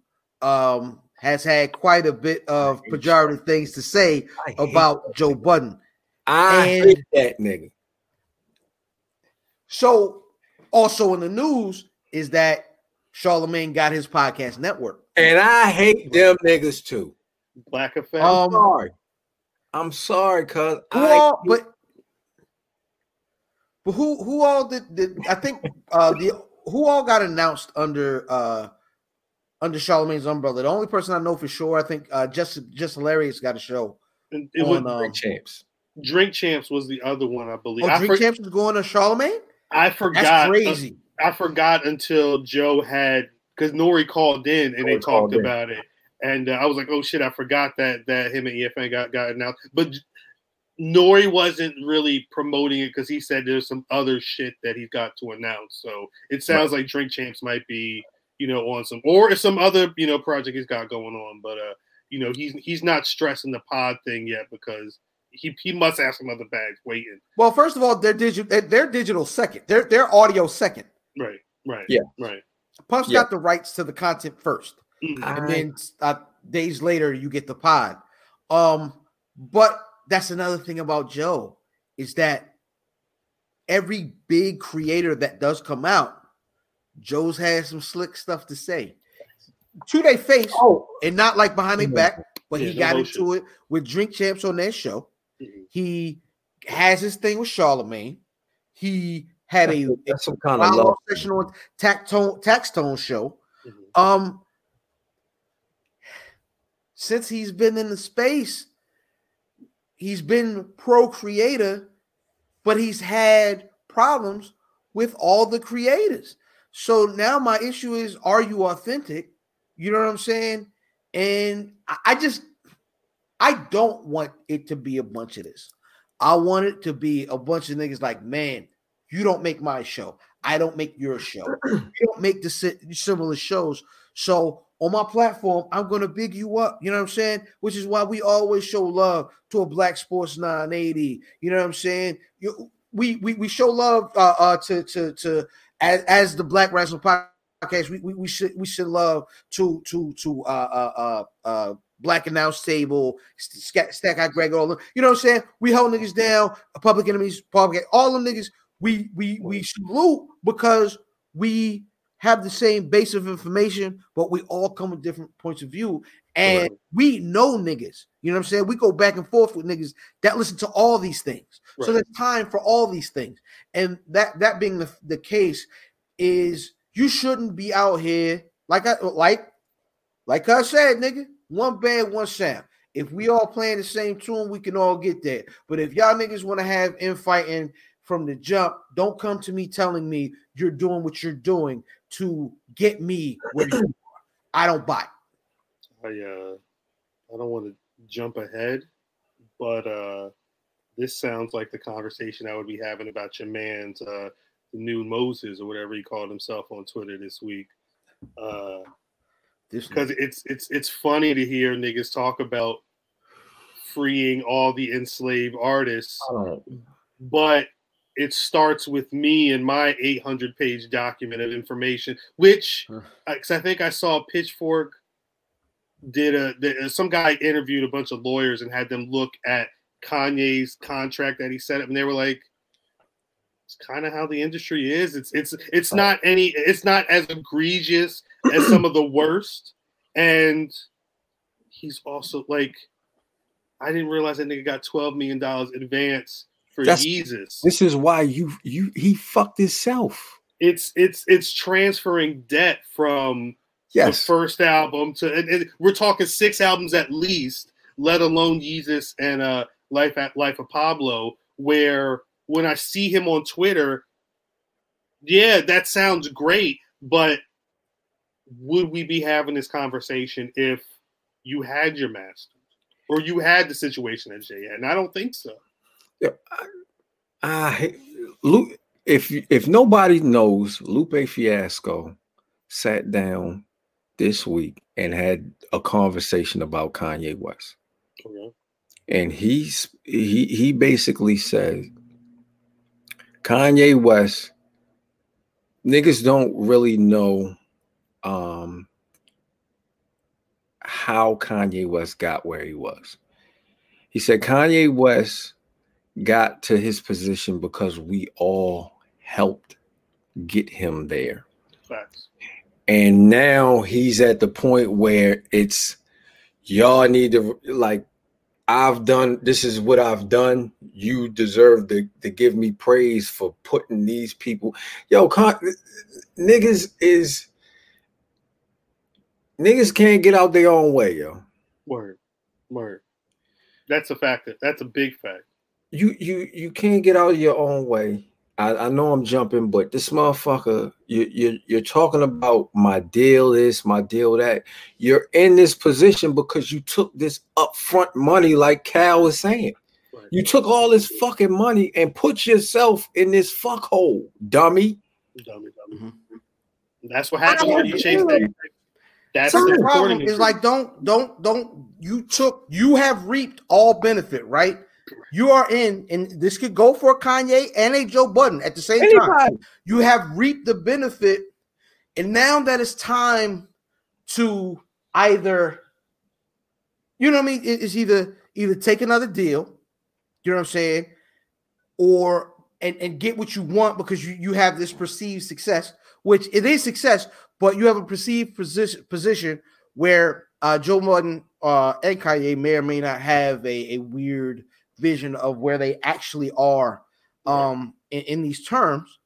um has had quite a bit of hate pejorative things to say I about Joe Budden. I and- hate that nigga. So also in the news is that Charlemagne got his podcast network. And I hate them niggas too. Black effect. I'm Um, sorry. I'm sorry, cuz Who I all, but but who who all did, did I think uh the who all got announced under uh under Charlemagne's umbrella? The only person I know for sure, I think uh just just hilarious got a show. And it was on, um, Drink champs. Drink Champs was the other one, I believe. Oh, I, Drink for- Champs was going to Charlemagne? I That's forgot. uh, crazy. I forgot until Joe had because Nori called in and they Nori called talked in. about it, and uh, I was like, "Oh shit, I forgot that that him and EFN got got announced." But Nori wasn't really promoting it because he said there's some other shit that he's got to announce. So it sounds like Drink Champs might be, you know, on some or some other you know project he's got going on. But uh, you know, he's he's not stressing the pod thing yet because he he must have some other bags waiting. Well, first of all, they're digital they're digital second. They're they're audio second. Right, right, Yeah. right. Puff's Yeah. got the rights to the content first. Mhm. and then uh, days later you get the pod. Um, but that's another thing about Joe is that every big creator that does come out, Joe's had some slick stuff to say to their face, Oh, and not like behind their Mhm. back. But Yeah, he got bullshit. into it with Drink Champs on their show. Mhm. He has his thing with Charlemagne. He had a, a that's some kind of follow love. session on Taxstone show. Mhm. Um, since he's been in the space, he's been pro creator, but he's had problems with all the creators. So now my issue is are you authentic? You know what I'm saying? And I- just I don't want it to be a bunch of this. I want it to be a bunch of niggas like, man, you don't make my show. I don't make your show. [CLEARS THROAT] You don't make the si- similar shows. So on my platform, I'm gonna big you up. You know what I'm saying? Which is why we always show love to a Black Sports 980. You know what I'm saying? You, we, we we show love uh, uh to to to as, as the Black Rasslin' Podcast. We, we we should we should love to to to uh uh uh. uh Black Announce Table, Stack Stack Eye Greg, all them. You know what I'm saying? We hold niggas down, public enemies, public, all them niggas. We we we salute because we have the same base of information, but we all come with different points of view. And Right. we know niggas. You know what I'm saying? We go back and forth with niggas that listen to all these things. So Right. there's time for all these things. And that that being the, the case is you shouldn't be out here like I like like I said, nigga, one band, one sound. If we all playing the same tune, we can all get there. But if y'all niggas want to have infighting from the jump, don't come to me telling me you're doing what you're doing to get me where you [CLEARS THROAT] are. I don't buy. it. I uh I don't want to jump ahead, but uh this sounds like the conversation I would be having about your man's uh the new Moses or whatever he called himself on Twitter this week. Uh because it's it's it's funny to hear niggas talk about freeing all the enslaved artists, but it starts with me and my 800 page document of information, which because I think I saw Pitchfork did a the, some guy interviewed a bunch of lawyers and had them look at Kanye's contract that he set up, and they were like, "It's kind of how the industry is. It's it's it's oh. not any. It's not as egregious as some of the worst." And he's also like, I didn't realize that nigga got twelve million dollars advance for That's- Yeezus. This is why you you he fucked himself. It's it's it's transferring debt from the first album to and, and we're talking six albums at least, let alone Yeezus and uh Life at Life of Pablo, where when I see him on Twitter, yeah, that sounds great, but would we be having this conversation if you had your masters or you had the situation that Jay had? And I don't think so. Yeah, I Luke. If if nobody knows, Lupe Fiasco sat down this week and had a conversation about Kanye West, Okay. and he's he he basically said Kanye West niggas don't really know um how Kanye West got where he was. He said Kanye West got to his position because we all helped get him there. Facts. And now he's at the point where it's y'all need to like I've done this is what I've done. You deserve to, to give me praise for putting these people. Yo, con- niggas is niggas can't get out their own way, yo. Word. Word. That's a fact. That's a big fact. you you you can't get out of your own way. I, I know I'm jumping, but this motherfucker, you you you're talking about my deal this, my deal that. You're in this position because you took this upfront money, like Cal was saying. Right. You took all this fucking money and put yourself in this fuck hole, dummy. Dummy, dummy. Mhm. That's what happens when you chase that. That's That's the the problem. Is like don't don't don't you took you have reaped all benefit, right? You are in, and this could go for Kanye and a Joe Budden at the same time. You have reaped the benefit, and now that it's time to either, you know what I mean? It- It's either either take another deal, you know what I'm saying, or and, and get what you want because you, you have this perceived success, which it is success, but you have a perceived position position where uh, Joe Budden uh, and Kanye may or may not have a, a weird vision of where they actually are um, in, in these terms.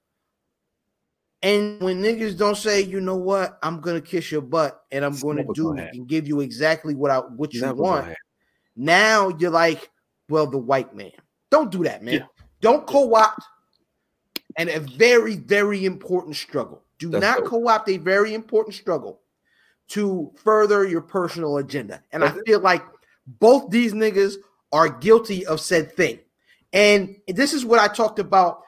And when niggas don't say, you know what, I'm gonna kiss your butt and I'm gonna never do gonna and give you exactly what I what you Never want. Now you're like, well, the white man. Don't do that, man. Yeah. Don't co-opt and a very, very important struggle. Do That's not dope. co-opt a very important struggle to further your personal agenda. And I That's it. feel like both these niggas are guilty of said thing. And this is what I talked about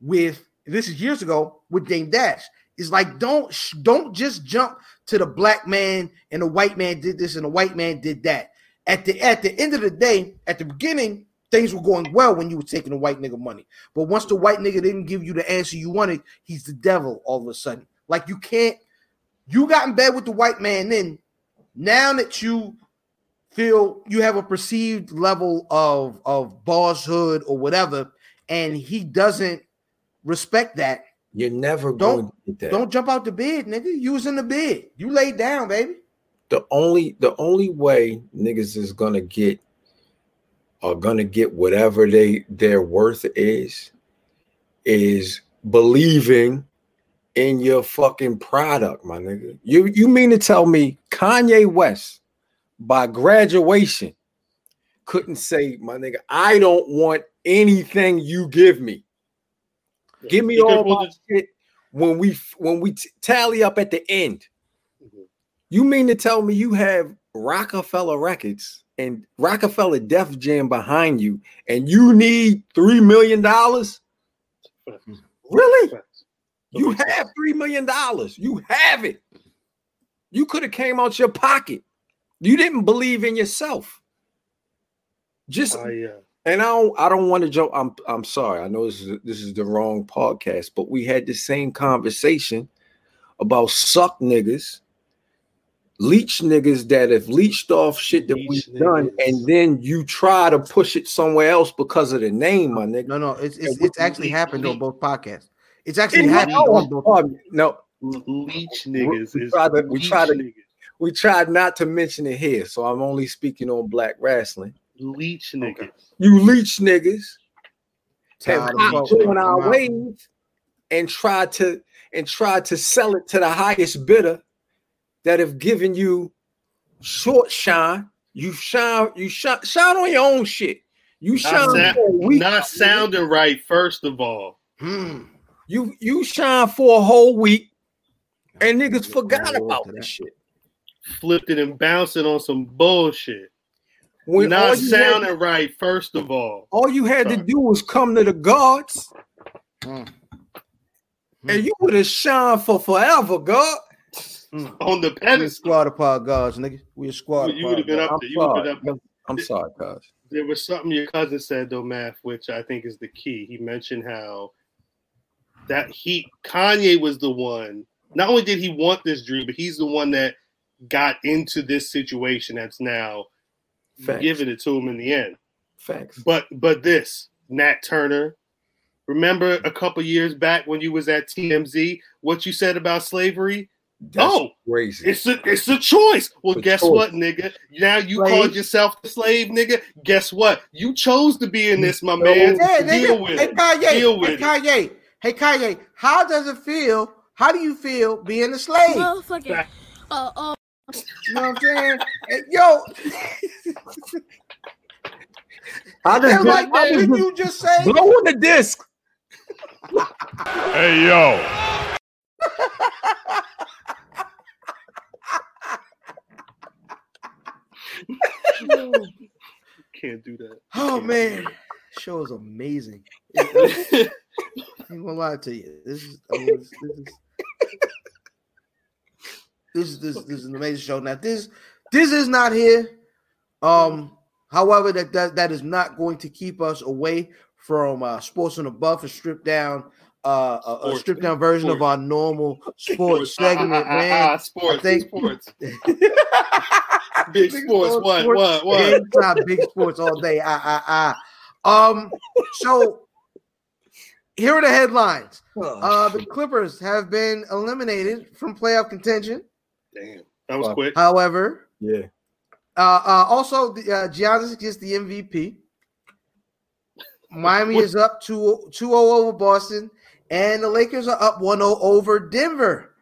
with this is years ago with Dame Dash. Is like don't don't just jump to the black man and the white man did this and the white man did that. At the at the end of the day, at the beginning, things were going well when you were taking the white nigga money. But once the white nigga didn't give you the answer you wanted, he's the devil all of a sudden. Like you can't, you got in bed with the white man. Then now that you feel you have a perceived level of of bosshood or whatever, and he doesn't respect that, You're never Don't- going to get that. don't jump out the bed, nigga. You was in the bed. You laid down, baby. the only the only way niggas is gonna get are gonna get whatever they their worth is is believing in your fucking product, my nigga. You you mean to tell me Kanye West by graduation couldn't say, my nigga, I don't want anything you give me. Give me all my it- shit when we when we t- tally up at the end. Mhm. You mean to tell me you have Roc-A-Fella Records and Roc-A-Fella Def Jam behind you, and you need three million dollars? Really? You have three million dollars. You have it. You could have came out your pocket. You didn't believe in yourself. Just I, uh, and I don't I don't want to joke. I'm I'm sorry. I know this is this is the wrong podcast, but we had the same conversation about suck niggas, leech niggas that have leached off shit that Leech we've done, and then you try to push it somewhere else because of the name, my nigga. No, no, it's it's, Yeah, it's actually we- happened we- on both podcasts. It's actually And happened no, on both. no, leech niggas we is try to- we try to- niggas. We tried not to mention it here, so I'm only speaking on Black Rasslin'. leech niggas. You leech niggas have Tired of hopped on our Come wave and tried to and tried to sell it to the highest bidder that have given you short shine. You shine, you shine, shine on your own shit. You shine sa- for a week. not sounding right, first of all. Hmm. You you shine for a whole week, and niggas forgot about this that. shit. Flipped it and bouncing on some bullshit. When all not you, had, sounding right, first of all. all you had to do was come to the guards, Hmm. and you would have shined for forever, God. On the We pedestal. squad of pod guards, nigga. We a squad. You would have been up there. You would have been up I'm sorry, cuz. there was something your cousin said though, Math, which I think is the key. He mentioned how that he Kanye was the one. Not only did he want this dream, but he's the one that got into this situation that's now Facts. giving it to him in the end. Facts. But but this Nat Turner, remember a couple years back when you was at TMZ, what you said about slavery? That's oh, crazy. It's a it's a choice. Well, It's a guess choice. what, nigga? Now you Slave. called yourself a slave, nigga. Guess what? You chose to be in this, my man. Yeah, Deal nigga. with Hey it. Kanye. Deal hey with it. Kanye. Hey Kanye. How does it feel? How do you feel being a slave? You Motherfucker. Uh, uh, know what I'm saying? Hey, yo, I they're just, like, I did just you just say? [LAUGHS] blow on the disc. Hey yo, Can't do that. Oh man, show is amazing. [LAUGHS] I ain't gonna lie to you. This is I mean, this, this is this is this, this is an amazing show. Now this this is not here. Um, however, that that, that is not going to keep us away from uh, sports on the buff and stripped down uh, a, a stripped down version of our normal [LAUGHS] sports ah, segment, ah, [LAUGHS] man. ah, sports. I think- sports. [LAUGHS] Big sports. What? What? What? Anytime, big sports all day. Ah, ah, ah. Um, so here are the headlines. Uh, the Clippers have been eliminated from playoff contention. Damn, that was Fuck. quick. However, yeah. uh, uh, also the uh, Giannis gets the MVP. Miami is up 2 2 over Boston, and the Lakers are up 1 0 over Denver.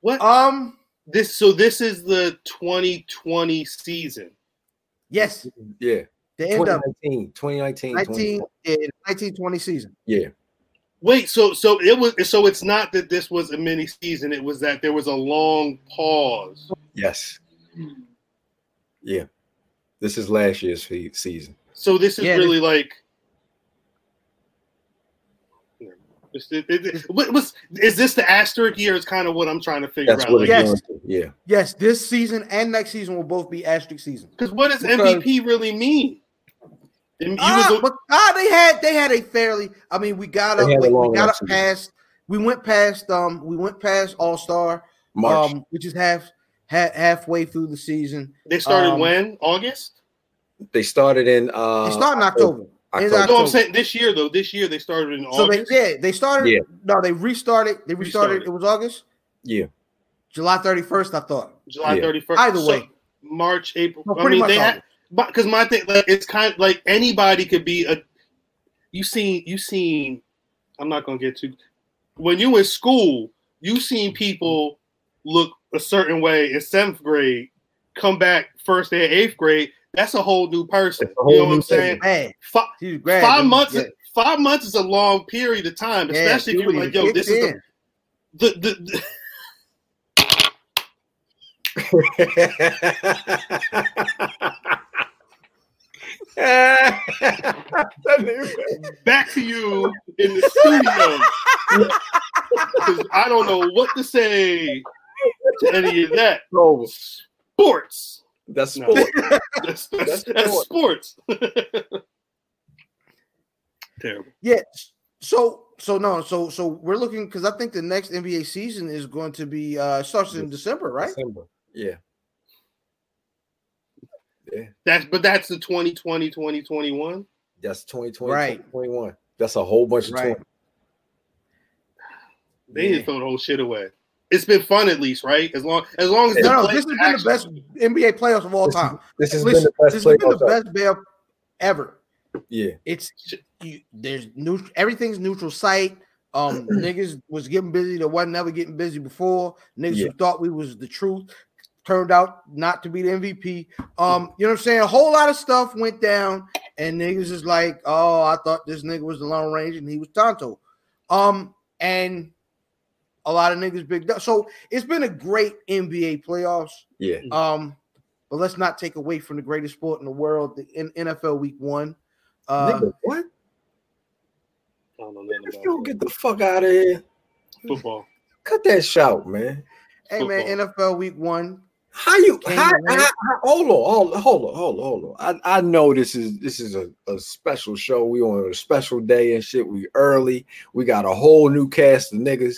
What? Um, This so this is the 2020 season. yes, Yeah. the end of 2019. 2019. 19, yeah, 1920 season. Yeah. Wait, so so it was so it's not that this was a mini season. It was that there was a long pause. Yes. Yeah. This is last year's season. So this is Yeah, really like. Is, it- it- it- what was is this the asterisk year? Is kind of what I'm trying to figure That's out. what Like, Yes. Yeah. Yes, this season and next season will both be asterisk season. Because what does Because- MVP really mean? And you Ah, was a- but ah, they had they had a fairly. I mean, we got up. had a We, long we got up past. We went past. Um, we went past All Star. March. Um, which is half, ha- halfway through the season. they started um, when August. they started in uh They start in October. October. It's No, I'm saying this year though. This year they started in So they August. yeah they started. Yeah. No, they restarted. They restarted. Restarted. It was August. Yeah. July 31st, I thought. July Yeah. thirty first. Either way. March, April. No, I pretty mean, much they August. had, but because my thing, like, it's kind of like anybody could be a. You seen, you seen. I'm not gonna get too. When you in school, you seen people look a certain way in seventh grade, come back first day of eighth grade. That's a whole new person. Whole you know what I'm saying? Man, Fi- she five dude. months. Yeah. Five months is a long period of time, Yeah, especially if you're like, "Yo, this is kicks the, in. the, the, [LAUGHS] [LAUGHS] [LAUGHS] back to you in the studio. [LAUGHS] 'Cause I don't know what to say to any of that. Bro, Sports. that's No. sport. [LAUGHS] That's, that's, That's that's sports. Terrible. Yeah. So so no, so so we're looking because I think the next NBA season is going to be uh starts in December, right? December. Yeah. Yeah. That's but that's the 2020, 2021. That's 2020, Right. 2021. That's a whole bunch of Right. 20. They need Yeah. to throw the whole shit away. It's been fun at least, right? As long as long as No, no, this has been the best NBA playoffs of all This, time. this has Listen, been the best this has been the ever. best playoff ever. Yeah. It's you, there's new everything's neutral site. Um, [CLEARS THROAT] niggas was getting busy that wasn't never getting busy before. Niggas Yeah. who thought we was the truth turned out not to be the MVP. Um, you know what I'm saying? A whole lot of stuff went down, and niggas is like, oh, I thought this nigga was the long range and he was Tonto. Um, and a lot of niggas big up. So it's been a great NBA playoffs. Yeah. Um, but let's not take away from the greatest sport in the world, the N- NFL Week One. Uh, Nigga, what? I don't know If you don't get the fuck out of here, football. cut that shout, man. hey man, NFL Week One. How you? How, how, how- hold on, hold on, hold on, hold on, hold on. I, I know this is this is a, a special show. We on a special day and shit. We early. We got a whole new cast of niggas.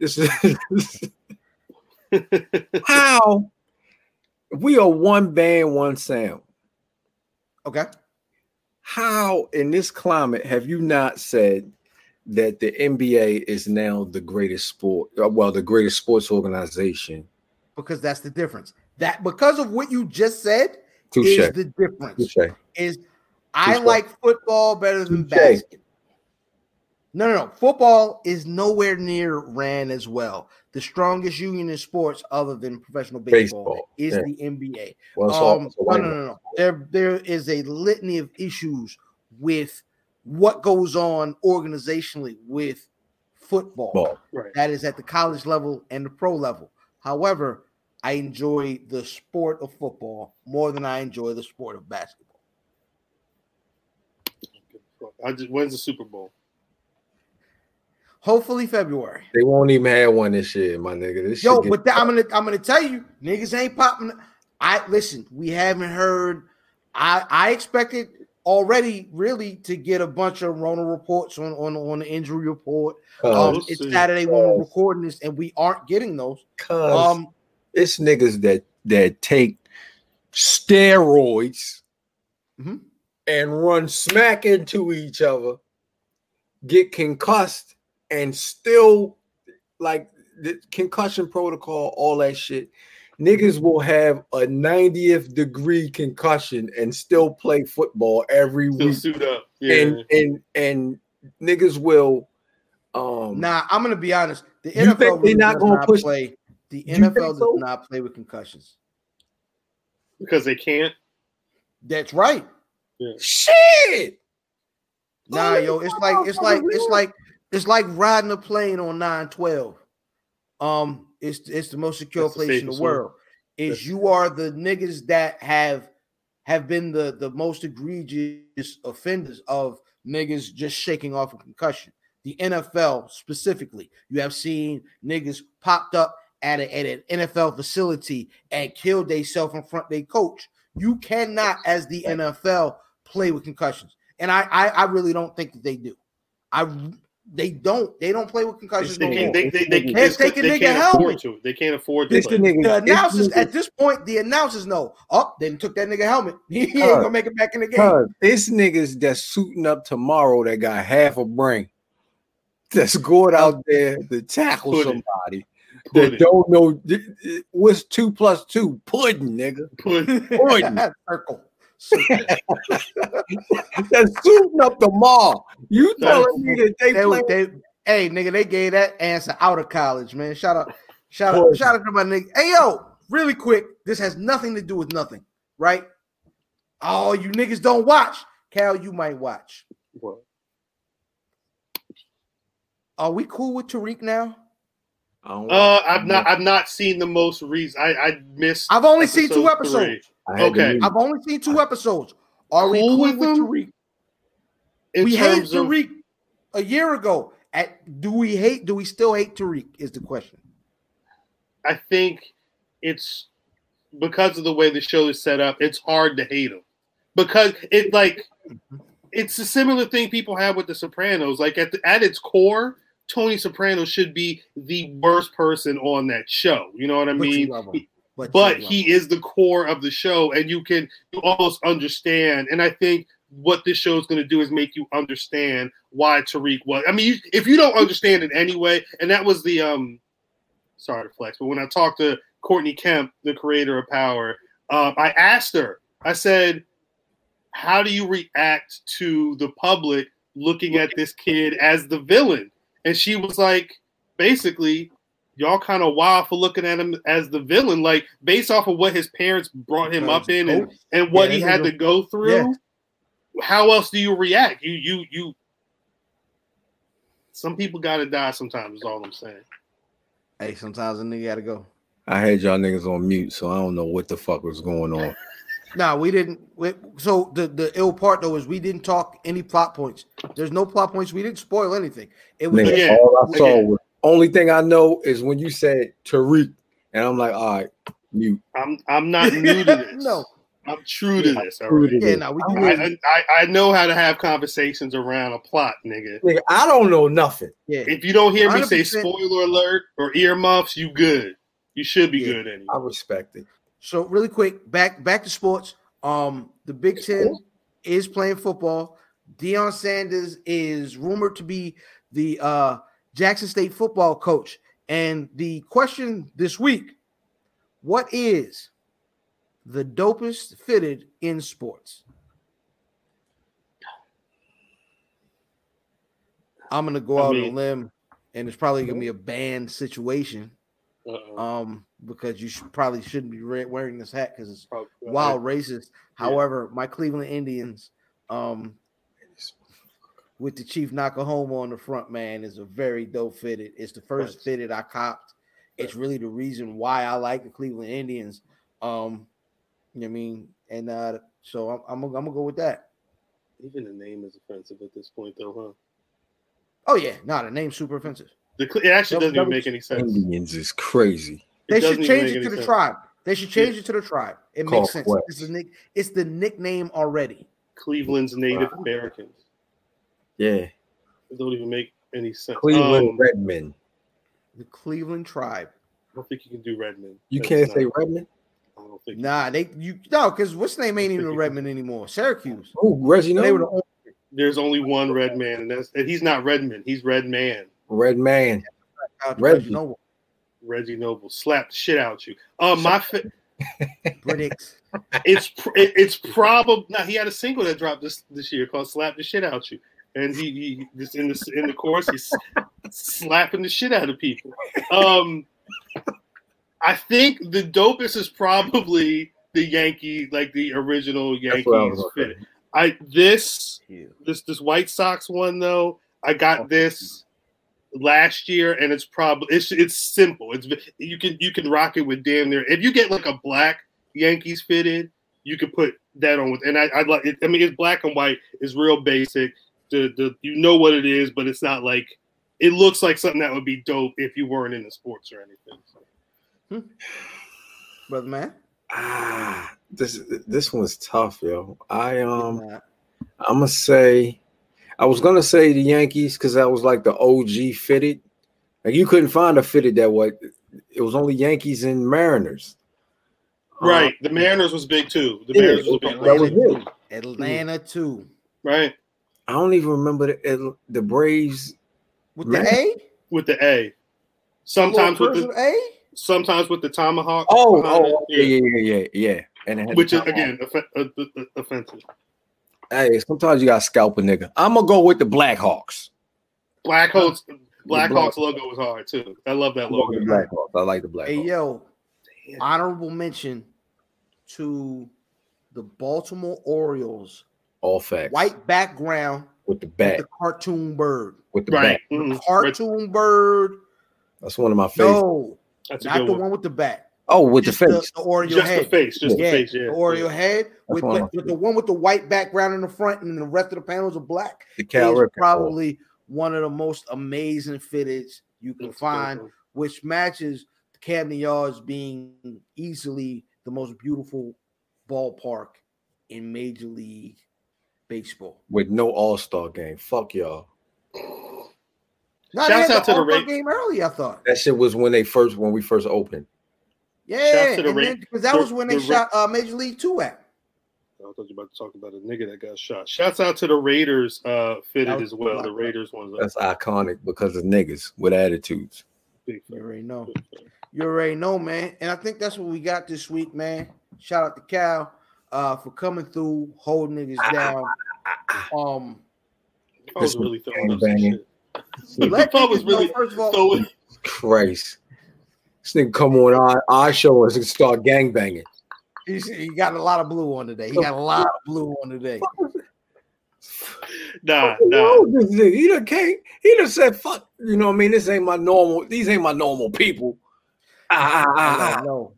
This is [LAUGHS] how we are one band, one sound. Okay. How in this climate have you not said that the NBA is now the greatest sport? uh, Well, the greatest sports organization. Because that's the difference. That because of what you just said Touche. is the difference. Touche. Is I Touche. like football better than Touche. basket. No, no, no. Football is nowhere near ran as well. The strongest union in sports, other than professional baseball, Baseball, is yeah. the NBA. Well, it's Um, no, no, no, no. There, there is a litany of issues with what goes on organizationally with football. Ball. Right. That is at the college level and the pro level. However, I enjoy the sport of football more than I enjoy the sport of basketball. I just when's the Super Bowl? Hopefully February. They won't even have one this year, my nigga. This Yo, shit get- but th- I'm gonna I'm gonna tell you, niggas ain't popping. I listen. We haven't heard. I I expected already really to get a bunch of Rona reports on on on the injury report. cause, Um, we'll it's see. Saturday when we're recording this, and we aren't getting those. cause Um, it's niggas that that take steroids Mhm. and run smack into each other, get concussed, and still like the concussion protocol, all that shit. Niggas will have a 90th degree concussion and still play football every Still week. suit up. Yeah. And and and niggas will um Nah, I'm gonna be honest. The You think NFL they really not does gonna not push- play. The You think NFL does not play with concussions. because they can't. That's right. shit. Nah, Oh, yo, it's like it's like it's like it's like riding a plane on 912. Um, it's it's the most secure That's the place in the safest one. world. Is you are the niggas that have have been the the most egregious offenders of niggas just shaking off a concussion. The NFL specifically, you have seen niggas popped up at, a, at an NFL facility and killed themselves in front of their coach. You cannot, as the NFL, play with concussions, and I I, I really don't think that they do. I they don't they don't play with concussions. They no can't. They, they, they, Can't they, take a nigga can't helmet. to. They can't afford to. This the play. nigga. The announcers at this point, the announcers know. Oh, they took that nigga helmet. [LAUGHS] He ain't Huh. gonna make it back in the game. Cause it's niggas that's suiting up tomorrow that got half a brain that's going out there to tackle Put it. somebody. that Pudding. don't know what's two plus two. Pudding, nigga. Pudding. Pudding. [LAUGHS] Circle. Circle. That's suiting up the mall. You That telling me that they they, play they, hey, nigga, they gave that answer out of college, man. Shout out, shout out, shout out to my nigga. Hey, yo, really quick. This has nothing to do with nothing, right? Oh, you niggas don't watch. Cal, you might watch. What? Are we cool with Tariq now? I uh, I've not. I've not seen the most recent. I I missed. I've only seen two episodes. three. Episodes. I had to okay. I've only seen two episodes. Are we Cool cool with with? Tariq? In we hated terms of, Tariq a year ago. At do we hate? Do we still hate Tariq? Is the question. I think it's because of the way the show is set up. It's hard to hate him because it like it's a similar thing people have with the Sopranos. Like at the, at its core, Tony Soprano should be the worst person on that show. You know what I But you mean? But, but he is the core of the show and you can you almost understand. And i think what this show is going to do is make you understand why tariq was i mean you, if you don't understand it anyway and that was the um sorry to flex but when i talked to courtney kemp the creator of power um, i asked her i said how do you react to the public looking at this kid as the villain? And she was like basically y'all kind of wild for looking at him as the villain, like based off of what his parents brought him up in and, and what Yeah, he had do. to go through. Yeah. How else do you react? You you you. Some people gotta die sometimes. Is all I'm saying. Hey, sometimes a nigga gotta go. I had y'all niggas on mute, so I don't know what the fuck was going on. [LAUGHS] Nah, we didn't. We, so the the ill part though is we didn't talk any plot points. There's no plot points. We didn't spoil anything. It was Nigga, just- Yeah. all I saw Again. was only thing I know is when you said Tariq, and I'm like, all right, mute. I'm I'm not new to [LAUGHS] this. no. I'm true to this. All True right. to Yeah, no, we do. I, I, I know how to have conversations around a plot, nigga. Nigga, I don't know nothing. yeah. If you don't hear me say spoiler alert or earmuffs, you good. You should be Yeah. good anyway. I respect it. So really quick, back back to sports. Um, the Big Ten is playing football. Deion Sanders is rumored to be the uh, Jackson State football coach. And the question this week: What is the dopest fitted in sports? I'm gonna go I out on mean- a limb, and it's probably gonna be a banned situation. Uh-oh. Um, because you should, probably shouldn't be wearing this hat because it's Probably- wild racist. However, my Cleveland Indians, um, with the Chief Nakahoma on the front, man, is a very dope fitted. It's the first Nice. fitted I copped. It's really the reason why I like the Cleveland Indians. Um, you know what I mean, and uh, so I'm, I'm, gonna, I'm gonna go with that. Even the name is offensive at this point, though, huh? Oh yeah, nah, the name's super offensive. The, it actually Double- doesn't even make any sense. Indians is crazy. They doesn't should change it to the sense. tribe. They should change it to the tribe. It Call makes sense. It's the nick. It's the nickname already. Cleveland's Native Wow. Americans. Yeah. It don't even make any sense. Cleveland Um, Redmen. The Cleveland tribe. I don't think you can do Redmond. You That's can't not- say Redmond? I don't think. Nah, they you no, because what's name ain't even a Redmond anymore. Syracuse. Oh, Reggie They were the only There's only one Red Man, and that's and he's not Redmond. He's Red Man. Red Man. out to Reggie. Reggie Noble. Reggie Noble slapped shit out you. Um, my fa- Britics. [LAUGHS] it's pr- it, it's probably now he had a single that dropped this this year called "Slap the Shit Out You," and he, he just in the in the chorus he's slapping the shit out of people. Um, I think the dopest is probably the Yankee, like the original Yankees fit. I this Yeah. this this White Sox one though. I got this last year, and it's probably it's it's simple. It's you can you can rock it with damn near. If you get like a black Yankees fitted, you can put that on with. And I I like. It, I mean, it's black and white. It's real basic. The the you know what it is, but it's not like it looks like something that would be dope if you weren't into sports or anything. So, Brother man. Ah, this this one's tough, yo. I um I'm gonna say I was gonna say the Yankees because that was like the OG fitted. Like you couldn't find a fitted that way. It was only Yankees and Mariners. Uh, right. The Mariners was big too. The Yeah, was big. that was Atlanta, too. Atlanta too. Right. I don't even remember the, the Braves. With Man. the A? With the A. Sometimes with the A? sometimes with the tomahawk. Oh, oh, yeah, yeah, yeah, yeah, yeah. And it which is again offen- uh, offensive. Hey, sometimes you gotta scalp a nigga. I'm gonna go with the Blackhawks. Blackhawks Black- Blackhawks logo was hard too. I love that I'm logo. the Blackhawks. I like the Blackhawks. Hey, Blackhawks. yo, Damn. honorable mention to the Baltimore Orioles. All facts. White background with the with bat. the cartoon bird. With the Right. bat. Mhm. Cartoon bird. That's one of my favorites. No, That's not the one. one with the bat. Oh, with Just the face. The, Oriole Just head. the face, just yeah, the face, yeah. the Oriole head with, one of the, my with the one with the white background in the front and the rest of the panels are black. The Cal is Ripken. probably one of the most amazing fitteds you can That's find, one. which matches the Camden Yards being easily the most beautiful ballpark in Major League Baseball. with no All Star game. Fuck y'all. No, Shouts had out to the All-Star Ra- game early. I thought, That shit was when they first when we first opened. yeah, to the and Ra- then- because that the- was when they the shot uh, Major League Two at. I thought you were about to talk about a nigga that got shot. Shouts out to the Raiders uh fitted as well. The Raiders ones are That's iconic because of niggas with attitudes. You already know. You already know, man. And I think that's what we got this week, man. Shout out to Cal uh, for coming through, holding niggas down. Um, I was This really was throwing up shit. let I was niggas know, really first of all, throwing. Christ. This nigga come on our, our show and start gangbanging. he's, he got a lot of blue on today. He got a [LAUGHS] lot of blue on today. Nah, Who nah. knows this? He done came, he done said, fuck, you know what I mean? This ain't my normal, these ain't my normal people. Ah, ah, ah, I ah. know.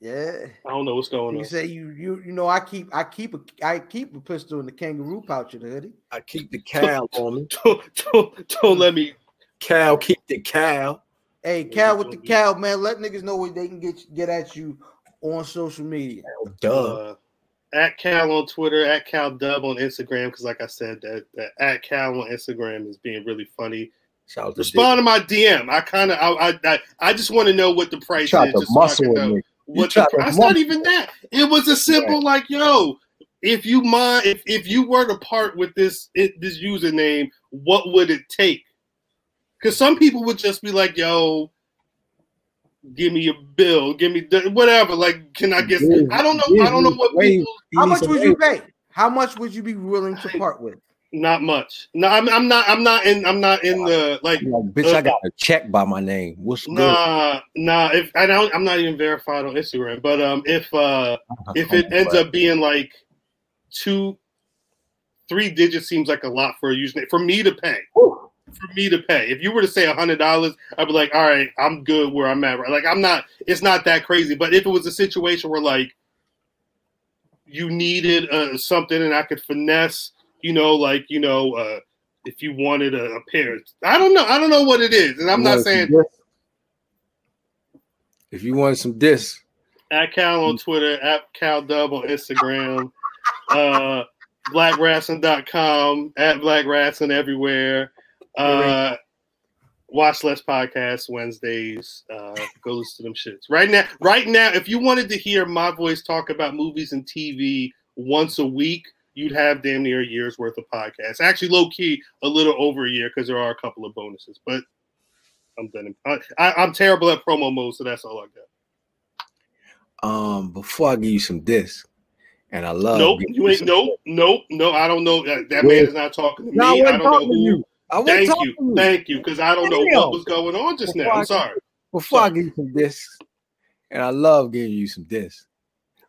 Yeah. I don't know what's going You on. You say you you you know I keep I keep a I keep a pistol in the kangaroo pouch in the hoodie. I keep the [LAUGHS] cow on me. Don't, don't, don't let me. Cow, keep the cow. Hey, cow with the cow, man. Let niggas know where they can get get at you on social media. Duh. Uh, at Cal on Twitter, at Cal Dub on Instagram, because like I said, that, that at Cal on Instagram is being really funny. Shout out to Respond to my DM. I kind of, I, I, I, I just want to know what the price Tried is. to Just so I muscle can with know me. You the, tried. It's not even that. It was a simple like, yo, if you mind, if, if you were to part with this it, this username, what would it take? Because some people would just be like, yo. Give me your bill. Give me the, whatever. Like, can I get? I don't know. I don't know what people. How much would you pay? How much would you be willing to part with? Not much. No, I'm, I'm not. I'm not in. I'm not in the like. Like, bitch, I got a check by my name. What's good? Nah, nah. If I don't, I'm not even verified on Instagram. But um, if uh, if it ends up being like two, three digits, seems like a lot for a username for me to pay. Whew. For me to pay. If you were to say a hundred dollars, I'd be like, all right, I'm good where I'm at. Like I'm not. It's not that crazy. But if it was a situation where like you needed uh, something and I could finesse, you know, like you know, uh, if you wanted a, a pair, I don't know. I don't know what it is, and I'm You not saying? If you wanted some disc, at Cal on Twitter, at Cal Dub on Instagram, uh, blackrasslin.com, at Black Rasslin' everywhere. Uh, watch less podcasts Wednesdays. Uh, go listen to them shits. Right now, right now, if you wanted to hear my voice talk about movies and TV once a week, you'd have damn near a year's worth of podcasts. Actually, low key, a little over a year because there are a couple of bonuses. But I'm done. I, I'm terrible at promo mode, so that's all I got. um, before I give you some disc, and I love Nope, you ain't. Nope, nope, no. I don't know. That, that man is not talking to me. No, I I don't know who. you. I Thank talking you, thank you, because I don't know what was going on just now. I'm sorry. Before I give you some discs, and I love giving you some discs.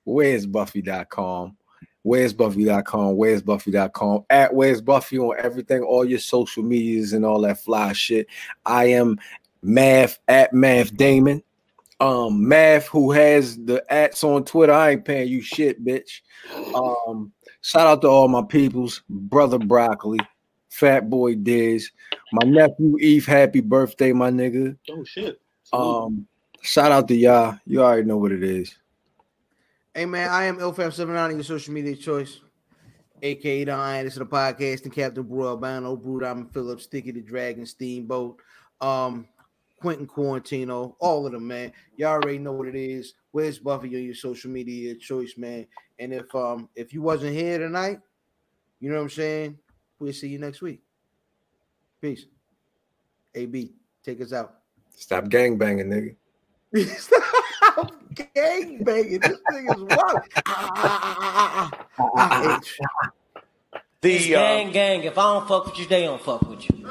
Where's Buffy.com? Where's Buffy.com? Where's Buffy.com? At Where's Buffy on everything, all your social medias and all that fly shit. I am Math at Math Damon. Um, Math, who has the ats on Twitter. I ain't paying you shit, bitch. Um, shout out to all my peoples, brother Broccoli, Fat Boy Diz, my nephew Eve. Happy birthday, my nigga. Oh shit. Um, shout out to y'all. You already know what it is. Hey man, I am Ilfam79 your social media choice. AKA the Iron, this is the podcast, and Captain Brew Albano, Brew Diamond Phillips, Sticky the Dragon, Steamboat, um, Quentin Quarantino, all of them, man. Y'all already know what it is. Where's Buffy on your social media choice, man? And if um if you wasn't here tonight, you know what I'm saying? We'll see you next week. Peace. AB, take us out. Stop gang banging, nigga. [LAUGHS] Stop gang banging. This thing is wild. Ah, ah, ah, ah, ah. H. It's The uh, gang, gang. If I don't fuck with you, they don't fuck with you.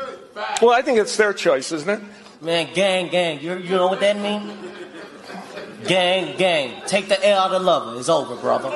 well, I think it's their choice, isn't it? Man, gang, gang. You, you know what that mean? Gang, gang. Take the L out of lover. It's over, brother.